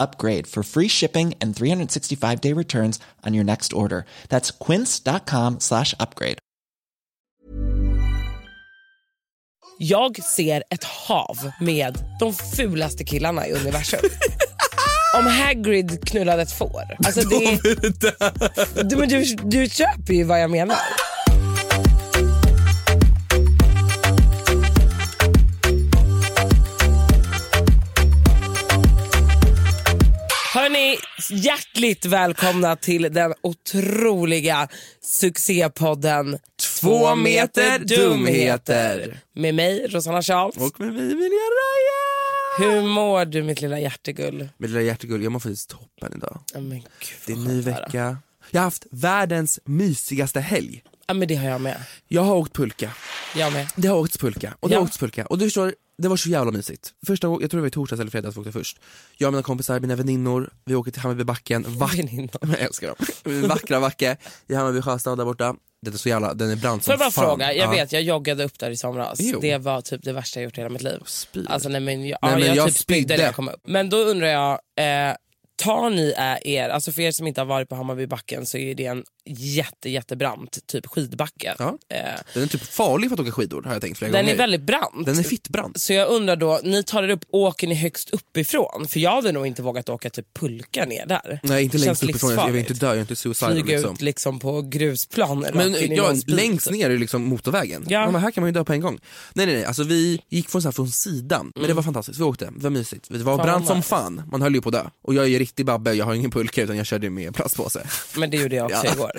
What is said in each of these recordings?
upgrade for free shipping and 365 day returns on your next order. That's quince.com slash upgrade. Jag ser ett hav med de fulaste killarna i universum. Om Hagrid knullade ett får. Alltså det, du, du köper ju vad jag menar. Hörni, hjärtligt välkomna till den otroliga succépodden Två meter dumheter. Med mig, Rosanna Charles. Och med mig Emilia Raja! Hur mår du mitt lilla hjärtegull? Mitt lilla hjärtegull, jag mår faktiskt toppen idag. Ja, men gud, Det är en ny vecka. Jag har haft världens mysigaste helg. Ja men det har jag med. Jag har åkt pulka. Jag med. Det har åkts pulka och det Ja. har åkts pulka. Och du förstår, det var så jävla mysigt. Första gången, jag tror det var i torsdags eller fredags vi åkte först. Jag och mina kompisar, mina väninnor, vi åker till Hammarbybacken. Vack- jag älskar dem. Vackra backe i Hammarby sjöstad där borta. Det är så jävla, den är brant Får som jag bara fan. fråga, jag Ja. vet jag joggade upp där i somras. Jo. Det var typ det värsta jag gjort i hela mitt liv. Spyr. Alltså nej men jag, Nej, men jag, jag typ spydde spydde. när jag kom upp. Men då undrar jag, eh, tar ni är er, alltså för er som inte har varit på Hammarbybacken så är det en jätte jättebrant typ skidbacke. Ja. Eh, Den är typ farlig för att åka skidor har jag tänkt den gånger. är väldigt brant. Den är fittbrant. Så jag undrar då, ni tar er upp, åker ni högst uppifrån? För jag hade nog inte vågat åka typ pulka ner där. Nej inte längst uppifrån, jag vill inte dö, jag är inte suicidal Flyga liksom. ut liksom på grusplan Men ja, längst typ. ner är liksom motorvägen. Ja. Ja. Men här kan man ju dö på en gång. Nej nej nej, alltså vi gick från, så här, från sidan, men det var fantastiskt, vi åkte, det var mysigt. Det var Mm. Fan, brant som fan, man höll ju på att dö. Och jag är ju riktig babbe, jag har ingen pulka utan jag körde med plastpåse. Men det gjorde jag också Ja. igår.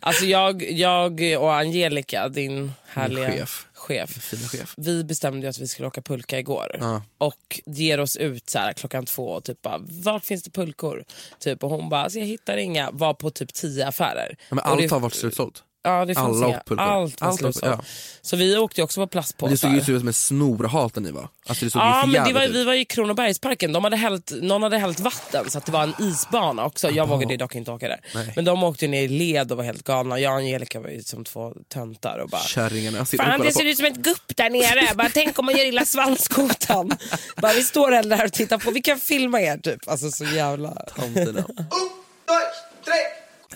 Alltså jag, jag och Angelica, din härliga chef. chef, Fina chef. vi bestämde att vi skulle åka pulka igår. Ja. Och ger oss ut så här klockan två och typ bara, vart finns det pulkor? Typ, och hon bara, alltså jag hittar inga. Var på typ tio affärer. Ja, men allt det- har varit slutsålt. Ja, det fanns alla inga. pulkor. Allt var Allt slutsålt. ja. Så vi åkte ju också på Men plastpåsar. det såg ju ut som en snorhalt där ni var. Alltså det såg Ja, men det var, jävligt vi ut. var i Kronobergsparken. De hade hällt, någon hade hällt vatten så att det var en isbana också. Jag vågade dock inte åka där. Nej. Men de åkte ner i led och var helt galna. Jag och Angelica var ju som två töntar och bara Kärringarna Fan det ser ut som ett gupp där nere. Bara, tänk om man gör illa svanskotan. bara, vi står där och tittar på. Vi kan filma er typ. Alltså så jävla... Tomterna.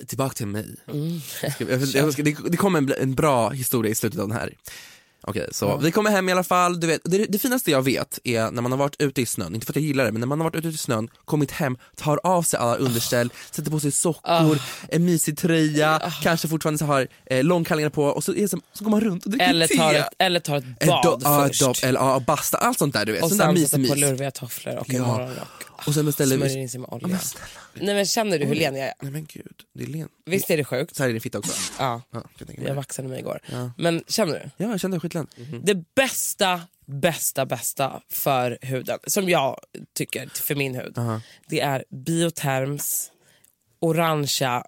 Tillbaka till mig. Mm. Jag jag, det, det kommer en, en bra historia i slutet av den här. Okej, så vi kommer hem i alla fall. Du vet, det, det finaste jag vet är när man har varit ute i snön, inte för att jag gillar det, men när man har varit ute i snön, kommit hem, tar av sig alla underställ, sätter på sig sockor, en mysig tröja, kanske fortfarande så har eh, långkallingar på och så, är som, så går man runt och dricker Eller te. tar ett, eller tar ett Ett bad do- ja, först. dopp, eller ja, basta, allt sånt där du vet. och där sen mysig sätter på lurviga tofflor och en Ja. morgonrock. Och sen beställer vi... Smörjer in sig med Ja, olja. men. Nej men känner du hur len jag är? Nej men gud, det är len. Visst är det sjukt? Så här är din fitta också. Ja. Ja, jag Jag vaxade mig igår. Ja. Men känner du? ja jag kände skitlen. Det bästa, bästa, bästa för huden, som jag tycker för min hud, Aha. det är Bioterms orangea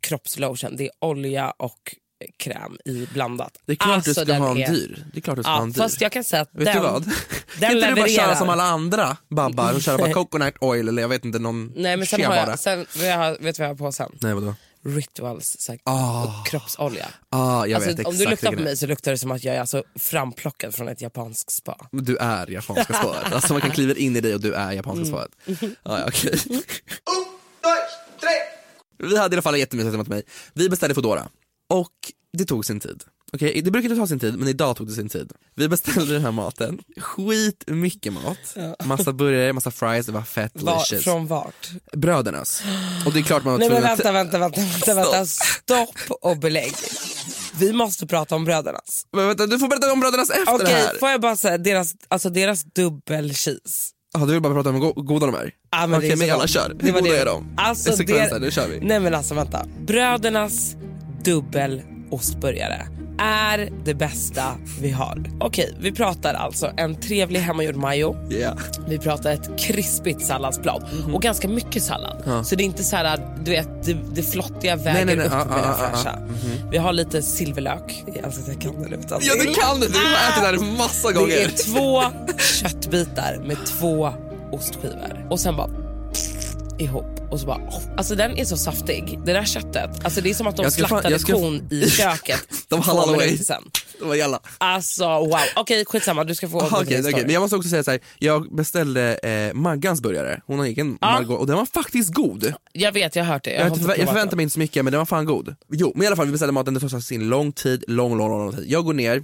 kroppslotion. Det är olja och kräm i blandat. Det är klart Alltså, du ska ha en är- dyr. Det är klart du ska ha Ja, en dyr. fast jag kan säga att Vet den, du vad? den kan inte du bara köra som alla andra babbar och köra bara coconut oil eller jag vet inte någon Nej men sen har jag, sen, vad jag har, vet du vad jag har på sen? Nej vadå? rituals så här, Ah. och kroppsolja. Ah, jag Alltså, vet om du luktar på mig så luktar det som att jag är alltså framplockad från ett japanskt spa. Du är japanska spaet. Alltså man kan kliva in i dig och du är japanska Mm. spaet. Ah, ja, okej. Vi hade i alla fall jättemysigt till mig. Vi beställde Foodora och det tog sin tid. Okej, Det brukar inte ta sin tid men idag tog det sin tid. Vi beställde den här maten, skit mycket mat. Massa burgare, massa fries, det var fett Var, från vart? Brödernas. Och det är klart man var Nej men vänta, vänta, vänta, vänta, vänta. stopp och belägg. Vi måste prata om brödernas. Men vänta, du får berätta om brödernas efter Okej, det här. får jag bara säga deras, alltså deras dubbel cheese. Ah, du vill bara prata om hur go- goda de är? Ja, men det Okej är men alla kör. Hur goda det. är de? Alltså, I sekvensen, det- nu kör vi. Nej men alltså vänta. Brödernas dubbel ostburgare är det bästa vi har. Okej, vi pratar alltså en trevlig hemmagjord majo. Yeah. Vi pratar ett krispigt salladsblad Mhm. och ganska mycket sallad. Så det är inte så här, du vet, det, det flottiga väger nej, nej. upp Ah, med det ah, ah, fräscha. Vi har lite silverlök. Jag anser att jag kan det utan Ja det till. kan du, du har ätit det här massa Det är gånger. två köttbitar med två ostskivor och sen bara ihop och så bara, oh. alltså den är så saftig. Det där köttet, alltså det är som att de fan- slaktade jag ska- kon i köket De halal away. sen. Det var jävla. Alltså wow, okej skitsamma du ska få Aha, okej. story. Men jag måste också säga så här. jag beställde eh, Maggans burgare, hon har egen Margot, och den var faktiskt god. Jag vet, jag har hört det. Jag, Jag, förvä- jag förväntar mig inte så mycket men den var fan god. Jo men i alla fall vi beställde maten, det tog sin lång tid, lång lång lång tid. Jag går ner,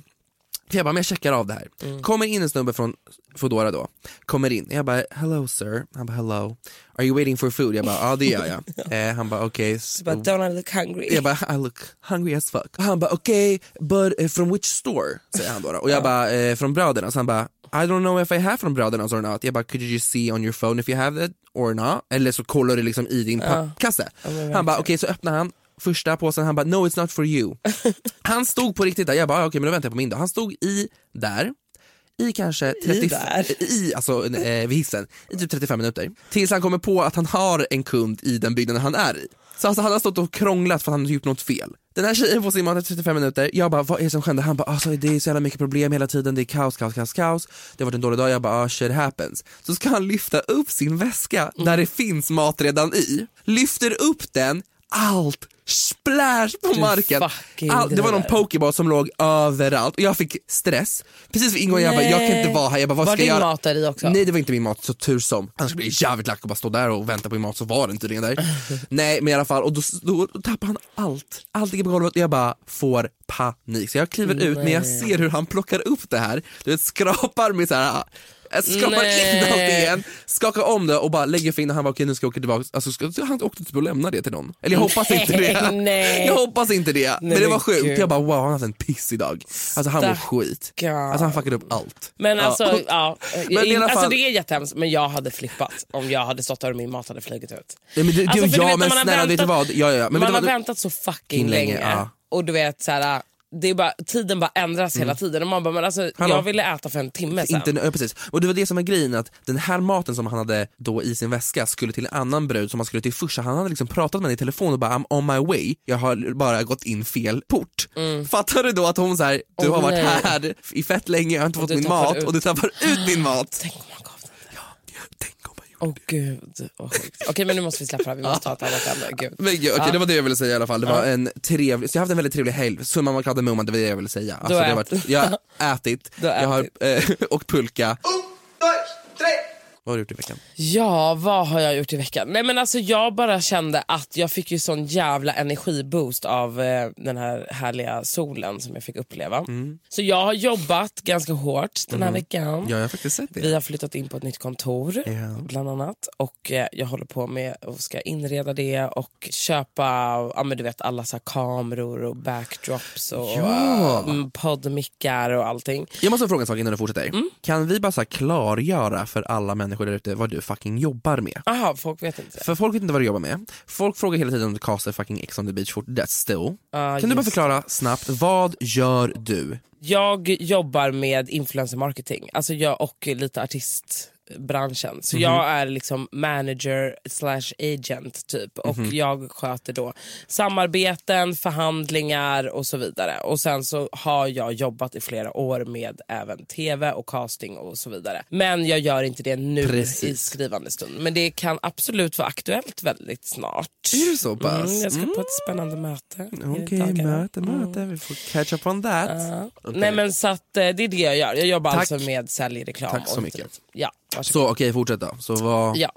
jag bara men jag checkar av det här. Mm. Kommer in en snubbe från Foodora då, kommer in, jag bara hello sir, han bara hello, are you waiting for food? Jag bara ja det gör jag. eh, han bara okej, Så bara, don't I look hungry? Jag bara I look hungry as fuck. Han bara okej, but uh, from which store? Säger han då. då. Och jag bara eh, från bröderna. Så han bara I don't know if I have from brödernas or not. Jag bara could you just see on your phone if you have it or not? Eller så kollar du liksom i din pappkasse. han bara okej så öppnar han första påsen, han bara no it's not for you. han stod på riktigt där, jag bara "Ah, okej men då väntar jag på min då. Han stod i där i kanske 30, där? i, alltså eh, vid hissen, i typ 35 minuter. Tills han kommer på att han har en kund i den byggnaden han är i. Så alltså, han har stått och krånglat för att han har gjort något fel. Den här tjejen får i 35 minuter, jag bara vad är det som händer? Han bara alltså, det är så jävla mycket problem hela tiden, det är kaos, kaos, kaos, kaos. Det har varit en dålig dag, jag bara ah, shit happens. Så ska han lyfta upp sin väska där det finns mat redan i, lyfter upp den, allt splash på Du marken. Allt, det var någon pokeball som låg överallt och jag fick stress. Precis vid ingången jag bara, jag kan inte vara här, jag bara, vad Var ska jag din göra? mat där i också? Nej det var inte min mat, så tur som. Annars skulle jag bli jävligt lack och bara stå där och vänta på min mat så var den tydligen där. Nej men i alla fall, och då, då, då tappar han allt. Allt ligger på golvet och jag bara får panik. Så jag kliver ut men jag ser hur han plockar upp det här, du vet skrapar med så här jag skrapar in Nej. allt igen, skakar om det och bara lägger fingret han bara okej nu ska jag åka tillbaka, alltså, ska, han åkte typ och lämnade det till någon. Eller jag hoppas inte det. Nej. Jag hoppas inte det. men det var sjukt, gud. jag bara wow han har haft en piss idag. Alltså han mår skit. Alltså han fuckade upp allt. Men Ja. alltså, ja. Men i alla alltså fall- det är jättehemskt men jag hade flippat om jag hade stått där och min mat hade flugit ut. Ja, men det, Alltså, du ja vet, men snälla vet du väntat- vad? Ja, ja, ja. Men vet man du har vad? väntat så fucking länge, länge, ja. och du vet så här, det är bara, tiden bara ändras hela tiden och man bara, men alltså, Hallå? jag ville äta för en timme sen. Inte, ja, precis. Och det var det som var grejen, att den här maten som han hade då i sin väska skulle till en annan brud som han skulle till först. Så Han hade liksom pratat med henne i telefon och bara I'm on my way, jag har bara gått in fel port. Fattar du då att hon så här, du Mm. Åh, har varit nej. här i fett länge, jag har inte Och fått min mat ut. och du tappar ut min mat. Tänk om man Åh gud, vad sjukt. Okej men nu måste vi släppa det här, vi måste ta ett annat ämne. Gud. Men gud, okej, det var det jag ville säga i alla fall. Det var en trevlig, så jag har haft en väldigt trevlig helg. Summan var kardemumman, det var det jag ville säga. Alltså, har det har varit, jag har ätit, Du har jag har eh, åkt pulka. Vad har du gjort i veckan? Ja, vad har jag gjort i veckan? Nej men alltså jag bara kände att jag fick ju sån jävla energiboost av eh, den här härliga solen som jag fick uppleva. Mm. Så jag har jobbat ganska hårt den här veckan. Ja, jag har faktiskt sett det. Vi har flyttat in på ett nytt kontor Ja. bland annat och eh, jag håller på med att ska inreda det och köpa ja, men du vet, alla så kameror och backdrops och Ja. mm, poddmickar och allting. Jag måste fråga en sak innan du fortsätter. Mm. Kan vi bara så klargöra för alla människor där ute vad du fucking jobbar med? Aha, folk vet inte. För folk vet inte vad du jobbar med. Folk frågar hela tiden om du castar fucking Ex on the beach for that still. Ah, kan du bara förklara snabbt, vad gör du? Jag jobbar med influencer marketing, alltså jag och lite artist branschen. Så Mhm. jag är liksom manager slash agent typ och Mhm. jag sköter då samarbeten, förhandlingar och så vidare. Och sen så har jag jobbat i flera år med även tv och casting och så vidare. Men jag gör inte det nu Precis. i skrivande stund. Men det kan absolut vara aktuellt väldigt snart. Är det så pass? Mm, jag ska på ett spännande möte. Okej, dagarna. möte, möte. Vi får catch up on that. Ja. Okej. Nej men så att, eh, det är det jag gör. Jag jobbar Tack. alltså med säljreklam. Tack så mycket. sånt. Ja, varsågod. Så okej, fortsätt då. Så vad... Ja.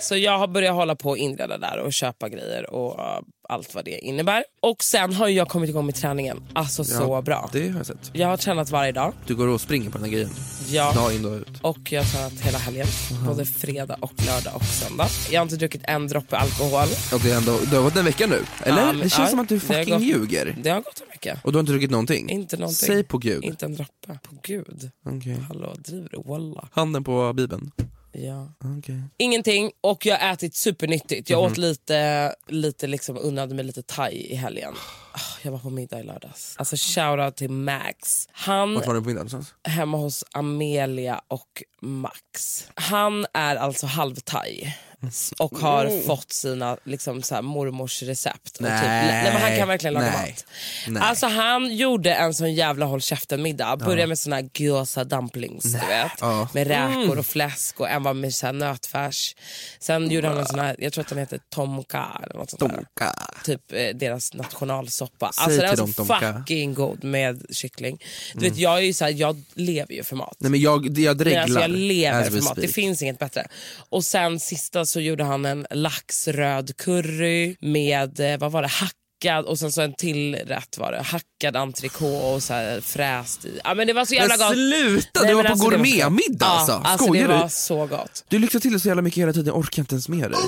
Så jag har börjat hålla på och inreda där och köpa grejer och uh, allt vad det innebär. Och sen har jag kommit igång med träningen. Alltså så Ja, bra. Det har jag sett. Jag har tränat varje dag. Du går och springer på den här grejen. Ja. Dag in dag ut. Och jag har tränat hela helgen. Både fredag och lördag och söndag. Jag har inte druckit en droppe alkohol. Och det, är ändå, det har gått en vecka nu. Eller? Men- det känns ja, som att du det fucking gått- ljuger. Det har gått en vecka. Och du har inte druckit någonting? Inte någonting. Säg på gud. Inte en droppe. På gud. Okej. Hallå, driver du? Walla. Handen på bibeln. Ja. Okej. Ingenting och jag har ätit supernyttigt. Jag Mhm. åt lite, lite liksom, unnade mig lite thai i helgen. Ah, Jag var på middag i lördags. Alltså shoutout till Max. Han Vart var du på middag någonstans? hemma hos Amelia och Max. Han är alltså halvthai och har fått sina liksom, så här, mormors recept. Och typ, Nej. nej, men han kan verkligen laga Nej. mat. Nej. Alltså han gjorde en sån jävla håll käften middag. Började med såna här gyoza dumplings du vet. Ja. Med räkor och fläsk och en var med så här nötfärs. Sen gjorde han en sån här, jag tror att den heter tomka eller något sånt. Donka. Typ eh, deras nationalsoppa. Säg Alltså den var så Tomka. fucking god med kyckling. Du vet jag är ju så här, jag lever ju för mat. Nej men jag, jag dreglar. alltså jag lever för mat, det finns inget bättre. Och sen sista så gjorde han en laxröd curry med, eh, vad var det, hackad och sen så en till rätt var det, hackad entrecote och så här fräst i. Ja men det var så jävla Men gott. sluta, Nej, du var men på alltså, gourmetmiddag ja, alltså. alltså Skojar det du? var så gott. Du lyxar till det så jävla mycket hela tiden, jag orkar inte ens med dig.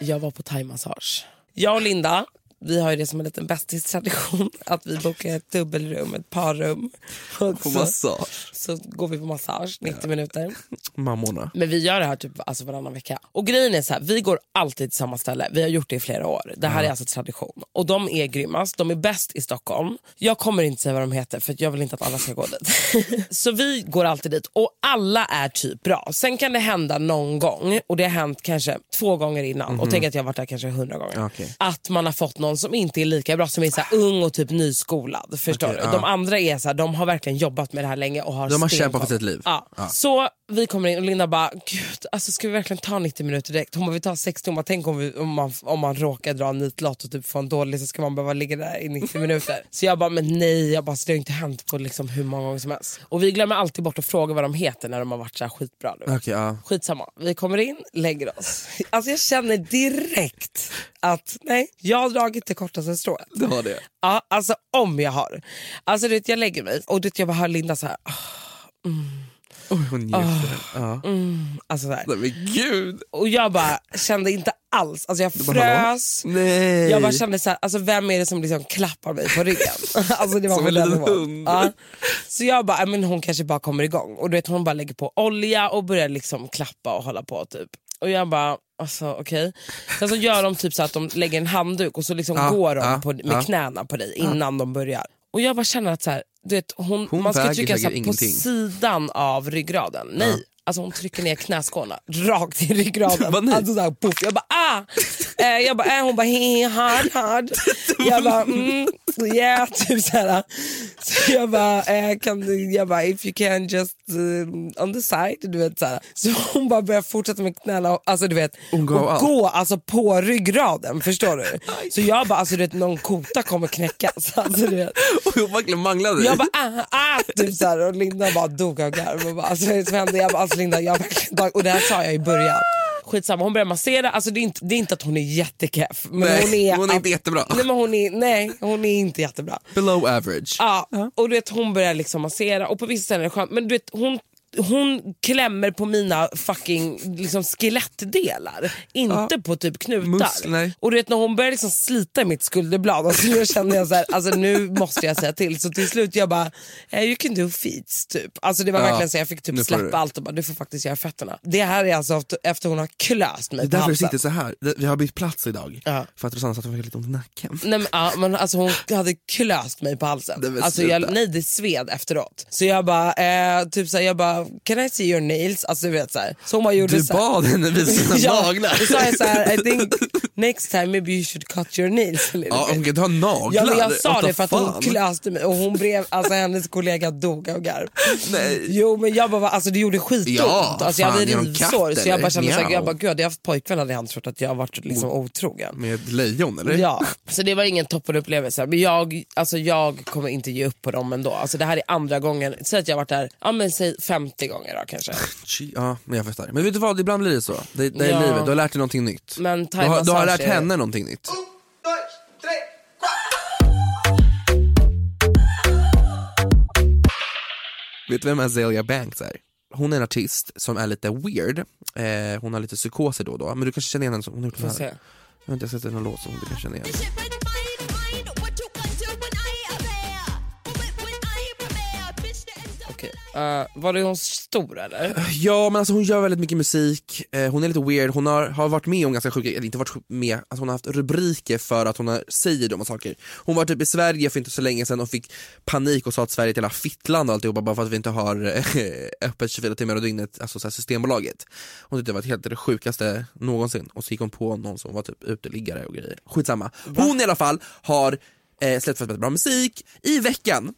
Jag var på thaimassage. Jag och Linda, vi har ju det som en liten bästistradition att vi bokar ett dubbelrum, ett parrum. Och På så, massage. så går vi på massage 90 minuter. Mammorna. Men vi gör det här typ alltså varannan vecka. Och grejen är så här, vi går alltid till samma ställe. Vi har gjort det i flera år. Det här är alltså tradition. Och de är grymmast, de är bäst i Stockholm. Jag kommer inte säga vad de heter för jag vill inte att alla ska gå dit. så vi går alltid dit och alla är typ bra. Sen kan det hända någon gång, och det har hänt kanske två gånger innan, och tänk att jag har varit där kanske hundra gånger. Okej. Att man har fått någon som inte är lika bra, som är så ung och typ nyskolad. Förstår Okej, du? ja. De andra är så här, de har verkligen jobbat med det här länge och har De har kämpat för sitt liv. Ja. Ja. Så vi kommer in och Linda bara, gud alltså ska vi verkligen ta 90 minuter direkt? Hon bara, vi tar 60, hon bara, tänk om, vi, om, man, om man råkar dra en nitlott och typ få en dålig så ska man behöva ligga där i 90 minuter. Så jag bara, men nej, jag bara, så det har inte hänt på liksom hur många gånger som helst. Och vi glömmer alltid bort att fråga vad de heter när de har varit så här skitbra. Du. vet. Okej, ja. Skitsamma, vi kommer in, lägger oss. Alltså jag känner direkt att nej, jag har dragit det kortaste strået. Det var det. Ja, alltså om jag har. Alltså du vet, jag lägger mig och du vet, jag bara hör Linda så här. "Ah, Oj, hon njuter. Ja. Alltså så här. Nej, men gud. Och jag bara kände inte alls, alltså jag bara, frös. Nej. Jag bara kände så här, alltså vem är det som liksom klappar mig på ryggen? alltså det var Som en liten hund. Ja. Så jag bara, "Ja, men hon kanske bara kommer igång. Och du vet hon bara lägger på olja och börjar liksom klappa och hålla på typ. Och jag bara, alltså okej. Sen så gör de typ så att de lägger en handduk och så liksom Ja, går de ja, på, med ja. knäna på dig innan de börjar. Och jag bara känner att så här, du vet, hon, Hon man ska trycka så på sidan av ryggraden. Nej. Alltså hon trycker ner knäskålarna rakt i ryggraden. Nej? Alltså så här, puff. Jag bara ah! Eh, jag bara, eh, hon bara he, hard hard. Jag bara mm, yeah, typ så här. Så jag bara, eh, kan du, jag bara if you can just uh, on the side. Du vet, så, här. så hon bara börjar fortsätta med knäna, alltså du vet, Hon och gå alltså på ryggraden. Förstår du? Så jag bara, alltså du vet någon kota kommer knäckas. Alltså, du vet. Och hon verkligen manglade. Jag bara ah, ah, typ så här, och Linda bara dog av garv. och bara, Alltså, vad hände? Jag bara, alltså Linda, jag verkligen och det här sa jag i början. Skitsamma, hon börjar massera, alltså det är inte, det är inte att hon är jättekeff. Men Nej, hon är, hon är inte jättebra. Nej, men hon är, nej, hon är inte jättebra. Below average. Ja, och du vet, hon börjar liksom massera och på vissa ställen är det skönt. Men du vet, hon, hon klämmer på mina fucking liksom, skelettdelar. Inte på typ knutar. Muskler. Och du vet när hon börjar liksom slita i mitt skulderblad, alltså, då kände jag så här, alltså nu måste jag säga till. Så till slut jag bara, eh, you can do feet typ. Alltså det var Ja, verkligen så jag fick typ släppa du. allt och bara, du får faktiskt göra fötterna. Det här är alltså efter, hon har klöst mig Det är därför det halsen. sitter så här. Det- Vi har bytt plats idag. Ja. För att Rosanna sa att hon fick lite ont i nacken. Nej, men, ja, men alltså hon hade klöst mig på halsen. Men alltså, jag, nej det sved efteråt. Så jag bara, eh, typ såhär, jag bara bara can I see your nails? Alltså du vet så här. Så hon bara gjorde Du så bad henne visa sina Ja, naglar. Då sa jag så här, I think next time maybe you should cut your nails Ja, hon kan inte ha naglar. Ja, men jag sa What det för att fan? hon klöste mig och hon blev, alltså hennes kollega dog av garv. Nej. Jo men jag bara, alltså det gjorde skitont. Ja, alltså, jag hade rivsår så jag bara kände såhär, jag bara gud hade jag haft pojkvän hade han trott att jag varit liksom otrogen. Med ett lejon eller? Ja, så det var ingen toppenupplevelse. Men jag, alltså jag kommer inte ge upp på dem ändå. Alltså det här är andra gången, säg att jag varit där, ja men säg 50 gånger då kanske. Ja, men jag förstår. Men vet du vad, ibland blir det så. Det, det är Ja. livet, du har lärt dig någonting nytt. Men du, har, du har thaimassage lärt är- henne någonting nytt. Vet du vem Azealia Banks är? Hon är en artist som är lite weird, eh, hon har lite psykoser då och då, men du kanske känner igen henne som, hon har gjort Får den se. här. Jag har inte sett någon låt som du kan känna igen. Eh, var det hon stor eller? Ja men alltså hon gör väldigt mycket musik, eh, hon är lite weird, hon har, har varit med om ganska sjuka, eller inte varit med, alltså hon har haft rubriker för att hon har, säger dumma saker. Hon var typ i Sverige för inte så länge sedan och fick panik och sa att Sverige är ett jävla fittland och alltihopa bara för att vi inte har eh, öppet 24 timmar om dygnet, alltså så här Systembolaget. Hon tyckte det var helt det sjukaste någonsin och så gick hon på någon som var typ uteliggare och grejer. Skitsamma. Hon i alla fall har eh, släppt väldigt bra musik, i veckan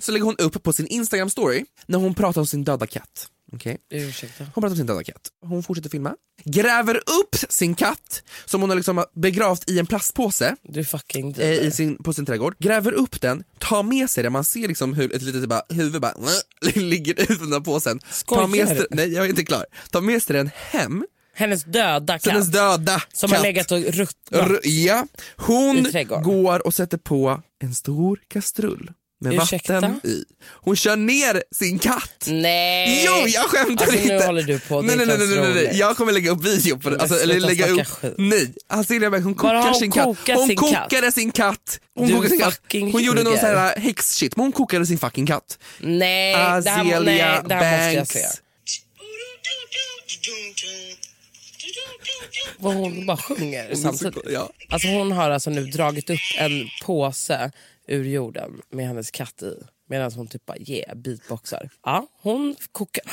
så lägger hon upp på sin Instagram story när hon pratar om sin döda katt. Okej? Ursäkta. Hon pratar om sin döda katt. Hon fortsätter filma. Gräver upp sin katt som hon har liksom begravt i en plastpåse Du fucking eh, i sin, på sin trädgård. Gräver upp den, tar med sig den, man ser liksom hur ett litet bara, huvud bara ligger ut från den här påsen. Skojar Tar med sig, nej jag är inte klar. Tar med sig den hem, Hennes döda så hennes katt döda som katt har legat och ruttnat. Ja, hon går och sätter på en stor kastrull med Ursäkta? vatten i. Hon kör ner sin katt. Nej! Jo jag skämtar alltså, inte! Nu håller du på, nej, nej, nej, nej, nej, nej, jag kommer lägga upp video på det, alltså, eller lägga upp, skit. nej, Azealia Banks hon kokar hon sin katt, kokar hon sin katt. kokade sin katt, hon, kokade sin katt. hon gjorde någon sån här häx-shit, men hon kokade sin fucking katt. Nej, det här, nej, det här måste jag se. Vad hon bara sjunger samtidigt. Ja. Alltså hon har alltså nu dragit upp en påse ur jorden med hennes katt i. Medan hon typ bara yeah, beatboxar. Ja, hon kokar.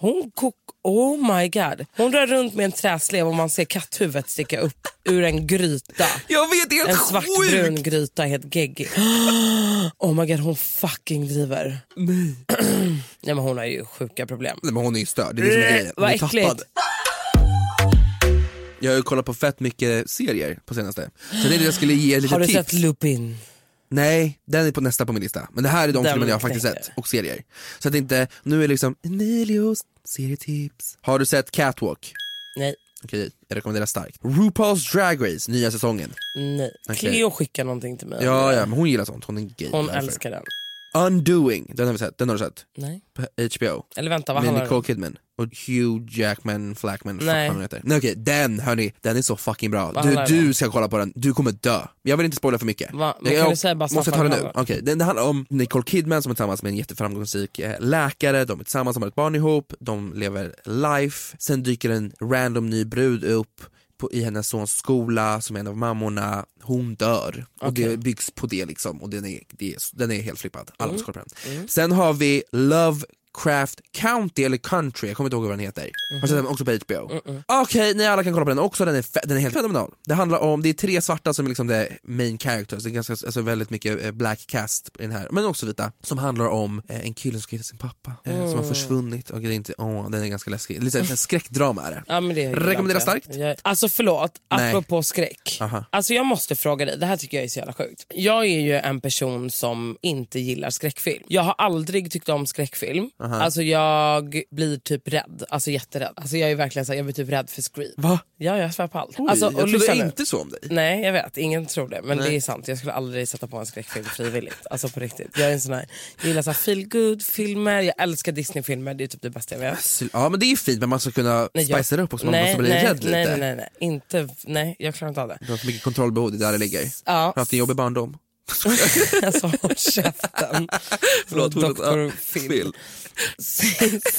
Hon kok... Oh my god. Hon rör runt med en träslev och man ser katthuvudet sticka upp ur en gryta. Jag vet, det är En helt svartbrun gryta, helt geggig. Oh my god, hon fucking driver. Nej. Nej men hon har ju sjuka problem. Nej, men hon är ju störd, det är det som är grejen. Hon är tappad. Jag har ju kollat på fett mycket serier på senaste. Så att jag skulle ge lite Har du tips. sett Lupin? Nej, den är på nästa på min lista. Men det här är de Den filmerna jag faktiskt sett, och serier. Så att inte, nu är det liksom Emilios serietips. Har du sett Catwalk? Nej. Okej, jag rekommenderar starkt. RuPaul's Drag Race, nya säsongen. Nej. Okej. Cleo skickar någonting till mig. Ja, ja, men hon gillar sånt, hon är gay. Hon därför. älskar den. Undoing, den har vi sett, den har du sett? Nej. På HBO. Eller vänta, vad Med handlar Nicole? Kidman och Hugh Jackman, Flackman, Nej. vad heter. Nej okej, den hörni, den är så fucking bra. Vad Du, du ska kolla på den, du kommer dö. Jag vill inte spoila för mycket. Va? Men jag kan du säga bara måste ta det nu. Okej, den, det handlar om Nicole Kidman som är tillsammans med en jätteframgångsrik eh, läkare, de är tillsammans, de har ett barn ihop, de lever life, sen dyker en random ny brud upp på, i hennes sons skola som en av mammorna, hon dör. Och Okej. det byggs på det liksom, och den är, det är, den är helt flippad. Alla den. Mm. Sen har vi Lovecraft County eller Country, jag kommer inte ihåg vad den heter. Har du sett den också på HBO? Okej, ni alla kan kolla på den också, den är, den är helt fenomenal. Det handlar om, det är tre svarta som är liksom the main characters, det är ganska, alltså väldigt mycket eh, black cast i den här, men också vita. Som handlar om eh, en kille som ska hitta sin pappa, eh, som har försvunnit och det är inte, åh den är ganska läskig. Lite så här skräckdrama är det. Ja, men det jag. starkt. Jag, alltså förlåt, Nej. apropå skräck. Aha. Alltså jag måste fråga dig, det här tycker jag är så jävla sjukt. Jag är ju en person som inte gillar skräckfilm. Jag har aldrig tyckt om skräckfilm. Alltså jag blir typ rädd, alltså jätterädd. Alltså jag är verkligen så här, jag blir typ rädd för Scream. Va? Ja, jag svär på allt. Oj, alltså, jag och lyssna trodde inte så om dig. Nej jag vet, ingen tror det. Men Nej. det är sant, jag skulle aldrig sätta på en skräckfilm frivilligt. Alltså på riktigt. Jag är en sån här, jag gillar så feel good filmer jag älskar Disney-filmer, det är typ det bästa jag vet. Ja men det är fint men man ska kunna Nej, jag- spicea det upp också, man nej, måste bli nej, rädd lite. nej, nej, nej, nej, inte, nej jag klarar inte av det. Du har så mycket kontrollbehov, det är där det ligger. Ja. Har haft en jobbig barndom. alltså håll käften. Förlåt. Dr. Ja, Phil.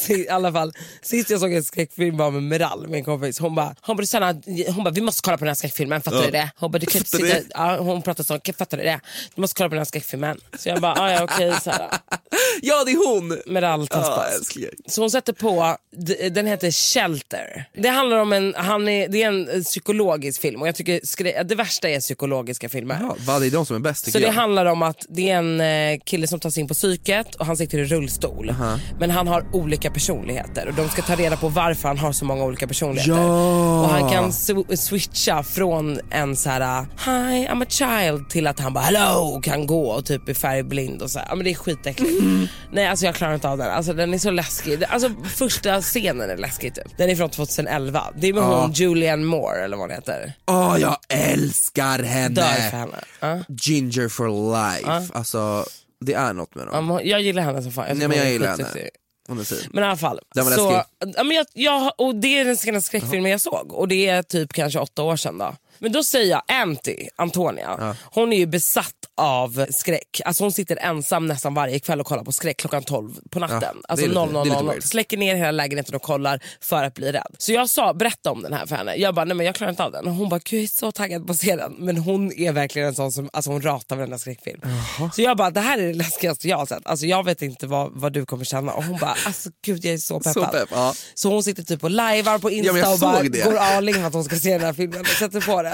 Phil. I alla fall, sist jag såg en skräckfilm var med Meral, min kompis. Hon bara, hon bara, Susanna, hon bara vi måste kolla på den här skräckfilmen, fattar Ja. du det? Hon bara, du kan inte sitta... Ja, hon pratade så, "Okej, fattar du det? Du måste kolla på den här skräckfilmen. Så jag bara, "Ah, ja okej. här. Ja det är hon! Meral Ja. Så hon sätter på, den heter Shelter. Det handlar om en, han är, det är en psykologisk film och jag tycker skrä- det värsta är psykologiska filmer. Ja, vad det är de som är bäst Så det jag. handlar om att det är en eh, kille som tas in på psyket och han sitter i rullstol. Men han har olika personligheter och de ska ta reda på varför han har så många olika personligheter. Ja. Och han kan sw- switcha från en så här hi I'm a child till att han bara hello kan gå och typ är färgblind och så här. Ja, men det är skitäckligt. Nej alltså jag klarar inte av den. Alltså den är så läskig. Alltså första scenen är läskig typ. Den är från 2011. Det är med Ja. hon Julianne Moore eller vad hon heter. Åh jag älskar Dör för henne! henne. Ja. Ginger for life. Alltså det är något med dem. Ja, Jag gillar henne som fan. Nej, tycker men jag gillar henne. Hon är fin. Men i alla fall. Den var så, läskig. ja, men jag, jag, och det är den senaste skräckfilmen jag såg och det är typ kanske åtta år sedan. Då. Men då säger jag Anty, Antonia, hon är ju besatt av skräck. Alltså hon sitter ensam nästan varje kväll och kollar på skräck klockan 12 på natten. Ja, alltså lite- det är lite 00.00. weird. Släcker ner hela lägenheten och kollar för att bli rädd. Så jag sa, berätta om den här för henne. Jag bara, nej men jag klarar inte av den. Och hon bara, gud jag är så taggad på att se den. Men hon är verkligen en sån som, alltså hon ratar varenda skräckfilm. Så jag bara, det här är det läskigaste jag har sett. Alltså jag vet inte vad, vad du kommer känna. Och hon bara, alltså gud jag är så peppad. Så pepp, ja. Så hon sitter typ och lajvar på Insta Ja, och bara det. går all in att hon ska se den här filmen och sätter på den.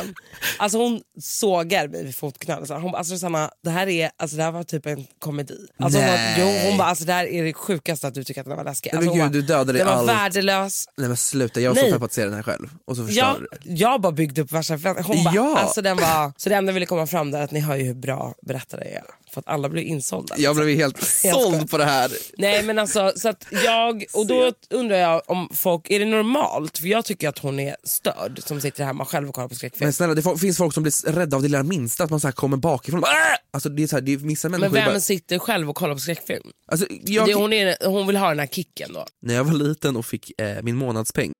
Alltså hon sågar mig vid fotknölen. Hon bara, alltså Rosanna, det här, är, alltså, det här var typ en komedi. Alltså, hon, bara, jo, hon bara, alltså det här är det sjukaste att du tycker att den var läskig. Nej, Alltså, men gud, bara, du dödade Den var allt. värdelös. Nej men sluta, jag var så peppad att se den här själv. Och så Jag, jag bara byggde upp värsta. Hon bara, Ja. alltså den var... Så det enda jag ville komma fram där är att ni hör ju hur bra berättare jag är. För att alla blir insålda. Jag blev helt såld på det här. Nej men alltså, så att jag, och då undrar jag om folk, är det normalt? För jag tycker att hon är störd som sitter hemma själv och kollar på skräckfilm. Men snälla det finns folk som blir rädda av det lilla minsta, att man så kommer bakifrån. och bara, "Äh!" Alltså det är så här, det är vissa Men vem bara, sitter själv och kollar på skräckfilm? alltså, jag, Det, hon, är, hon vill ha den här kicken då. När jag var liten och fick eh, min månadspeng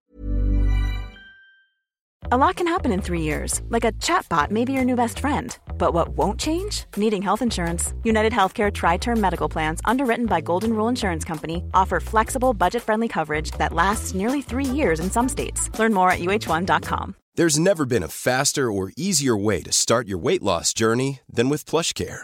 A lot can happen in three years, like a chatbot may be your new best friend. But what won't change? Needing health insurance. United Healthcare Tri Term Medical Plans, underwritten by Golden Rule Insurance Company, offer flexible, budget friendly coverage that lasts nearly three years in some states. Learn more at uh1.com. There's never been a faster or easier way to start your weight loss journey than with PlushCare.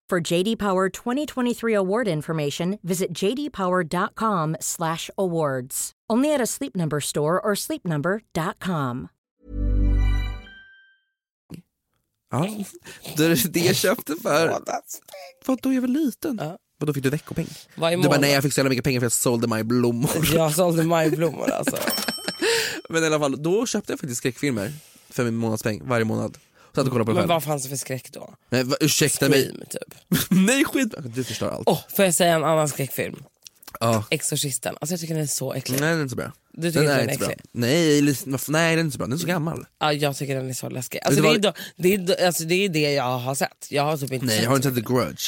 For JD Power 2023 award information, visit jdpower.com/awards. Only at a Sleep Number store or sleepnumber.com. Ja, det är det jag köpte för. Vadå jag var liten? Ja. Vadå fick du veckopeng? Varje Du bara nej jag fick så jävla mycket pengar för jag sålde mig blommor. Jag sålde majblommor alltså. Men i alla fall, då köpte jag faktiskt skräckfilmer för min månadspeng varje månad. Satt och kollade på det Men själv. vad fanns det för skräck då? Nej, va, ursäkta mig. Scream typ. nej skit Du förstör allt. Åh, får jag säga en annan skräckfilm? Ja. Exorcisten. Alltså jag tycker den är så äcklig. Nej den är inte så bra. Du tycker den inte är den är inte bra. äcklig? Nej, nej den är inte så bra, den är så gammal. Ja, jag tycker den är så läskig. Alltså, det, är vad- då, det, är, alltså, det är det jag har sett. Jag har typ inte Nej sett har du inte sett The Grudge?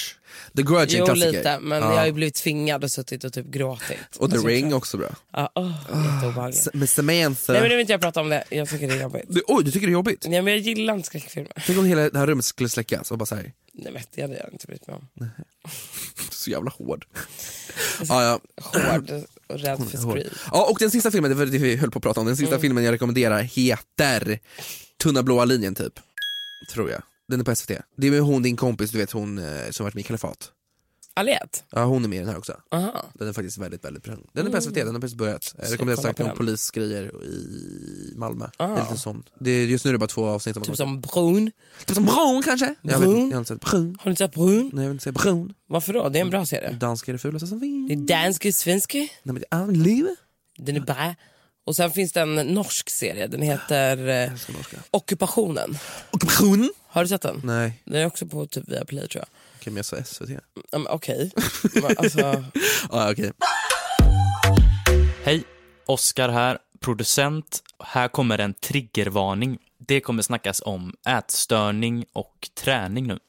The Grudge är en Jo klassiker. lite, men Ja. jag har ju blivit tvingad och suttit och typ gråtit. Och The Alltså, Ring också bra. Ja, åh, jätteobehagligt. S- Med Samantha. Nej men nu vill inte jag prata om det, jag tycker det är jobbigt. du, oj, du tycker det är jobbigt? Nej men jag gillar inte skräckfilmer. Tänk om hela det här rummet skulle släckas och bara såhär, Nej men det hade jag inte brytt mig om. så jävla hård. ja, ja. Hård och rädd för sprit. Ja, och den sista filmen, det vi höll på att prata om, den Mm. sista filmen jag rekommenderar heter Tunna blåa linjen typ. Tror jag. Den är på SVT. Det är med hon din kompis, du vet hon eh, som varit med i Kalifat. Aliette? Ja hon är med i den här också. Aha. Den är faktiskt väldigt, väldigt bra. Den är på SVT, den har precis börjat. Jag rekommenderar starkt om polisgrejer i Malmö. Ah. Det sånt. Det är, just nu är det bara två avsnitt. Typ som Brun. typ som Brun kanske? Jag, vet, Brun? jag har inte sett Brun. Har du inte sett Brun? Nej jag vill inte säga Brun. Varför då? Det är en bra serie. Dansk är det fulaste som finns. Det är dansk svensk. Nej men det är livet. Den är bra. Och sen finns det en norsk serie, den heter eh. Ockupationen. Ockupation? Har du sett den? Nej, Den är också på typ Viaplay tror jag. okej men jag sa SVT. Ja, men Okej. Men alltså, Ah, okej. Hej, Oskar här, producent. Här kommer en triggervarning. Det kommer snackas om ätstörning och träning nu.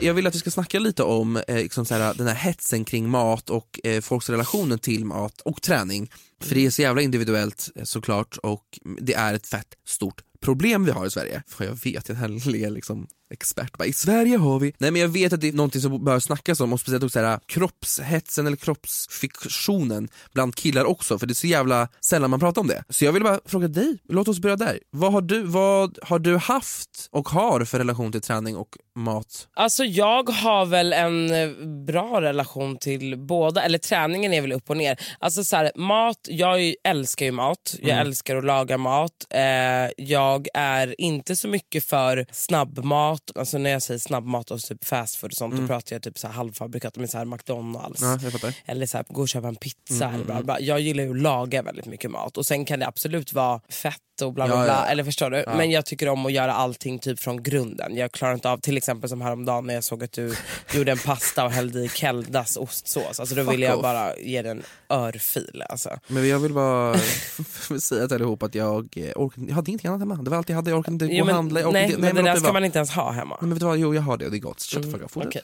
Jag vill att vi ska snacka lite om eh, liksom här, den här hetsen kring mat och eh, folks relationer till mat och träning. För det är så jävla individuellt eh, såklart och det är ett fett stort problem vi har i Sverige. För jag vet, jag ler liksom expert bara, i Sverige har vi... Nej men jag vet att det är någonting som bör snackas om och speciellt också så här, kroppshetsen eller kroppsfiktionen bland killar också för det är så jävla sällan man pratar om det. Så jag vill bara fråga dig, låt oss börja där. Vad har du, vad har du haft och har för relation till träning och mat? alltså jag har väl en eh, bra relation till båda, eller träningen är väl upp och ner. Alltså så här, mat, jag älskar ju mat, jag älskar att laga mat. Eh, jag är inte så mycket för snabbmat, alltså när jag säger snabbmat och typ fast food och sånt då pratar jag typ så här halvfabrikat, men så här McDonalds. Ja. Eller så här, gå och köpa en pizza. Mm, eller bla, bla. Jag gillar ju att laga väldigt mycket mat och sen kan det absolut vara fett och bla bla Ja, bla. ja. Eller förstår du? Men jag tycker om att göra allting typ från grunden. Jag klarar inte av till exempel som häromdagen när jag såg att du gjorde en pasta och hällde i Keldas ostsås. Alltså då Fuck ville jag off. bara ge den örfil. Alltså. Men jag vill bara säga till allihop att jag, eh, orkade, jag hade ingenting annat hemma. Det var allt jag hade, jag orkade inte gå Jo, och men, handla. Jag nej, orkade, inte- men det där ska man inte ens ha hemma. Men vet du vad, jo jag har det och det är gott. Shut fortsätt. Okej.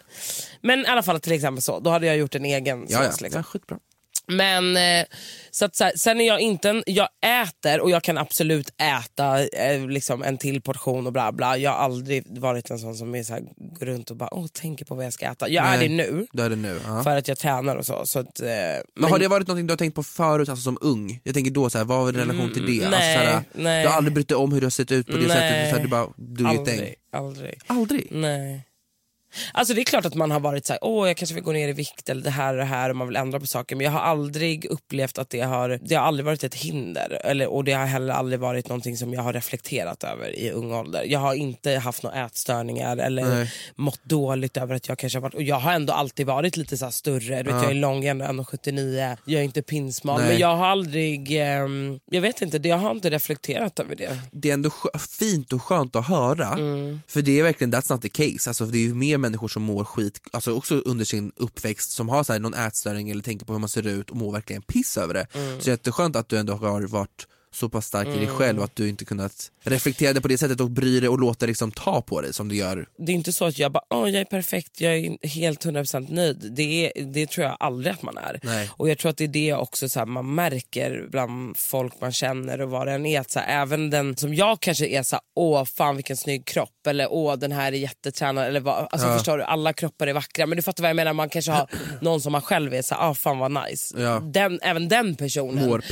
Men i alla fall till exempel så, då hade jag gjort en egen Ja, ja. sås. Liksom. ja, skitbra. Men eh, så att, så här, sen är jag inte en, jag äter och jag kan absolut äta eh, liksom en till portion och bla bla. Jag har aldrig varit en sån som är så här, går runt och bara åh, tänker på vad jag ska äta. Jag är Nej. det nu Du är det nu. Ja. för att jag tränar och så. så att, eh, Men har det varit något du har tänkt på förut, alltså som ung? Jag tänker då, så här, vad var din relation till det? Mm, nej, alltså, så här, nej. Du har aldrig brytt dig om hur du har sett ut på det Nej. sättet? Så du bara, do aldrig, aldrig. Aldrig? Nej. Alltså det är klart att man har varit så här, åh jag kanske vill gå ner i vikt eller det här och det här och man vill ändra på saker men jag har aldrig upplevt att det har, det har aldrig varit ett hinder eller, och det har heller aldrig varit någonting som jag har reflekterat över i ung ålder. Jag har inte haft några ätstörningar eller Nej. mått dåligt över att jag kanske har varit, och jag har ändå alltid varit lite så större, du vet, jag är lång, jag är ändå 1,79, jag är inte pinsmal Nej. men jag har aldrig, ehm, jag vet inte, jag har inte reflekterat över det. Det är ändå fint och skönt att höra, Mm. för det är verkligen that's not the case. Alltså, det är ju mer människor som mår skit, alltså också under sin uppväxt, som har så här, någon ätstörning eller tänker på hur man ser ut och mår verkligen piss över det. Mm. Så det är jätteskönt att du ändå har varit så pass stark i dig själv och att du inte kunnat reflektera det på det sättet och bry dig och låta liksom ta på dig som du gör. det är inte så att jag bara, Åh, jag är perfekt, jag är helt 100% nöjd. Det, är, det tror jag aldrig att man är. Nej. Och jag tror att det är det också så här, man märker bland folk man känner och vad den är. Att, så här, även den som jag kanske är så här, åh fan vilken snygg kropp eller åh den här är jättetränad. Eller vad, alltså, förstår du, alla kroppar är vackra. Men du fattar vad jag menar, man kanske har någon som man själv är så här, ah, fan vad nice. Ja. Den, även den personen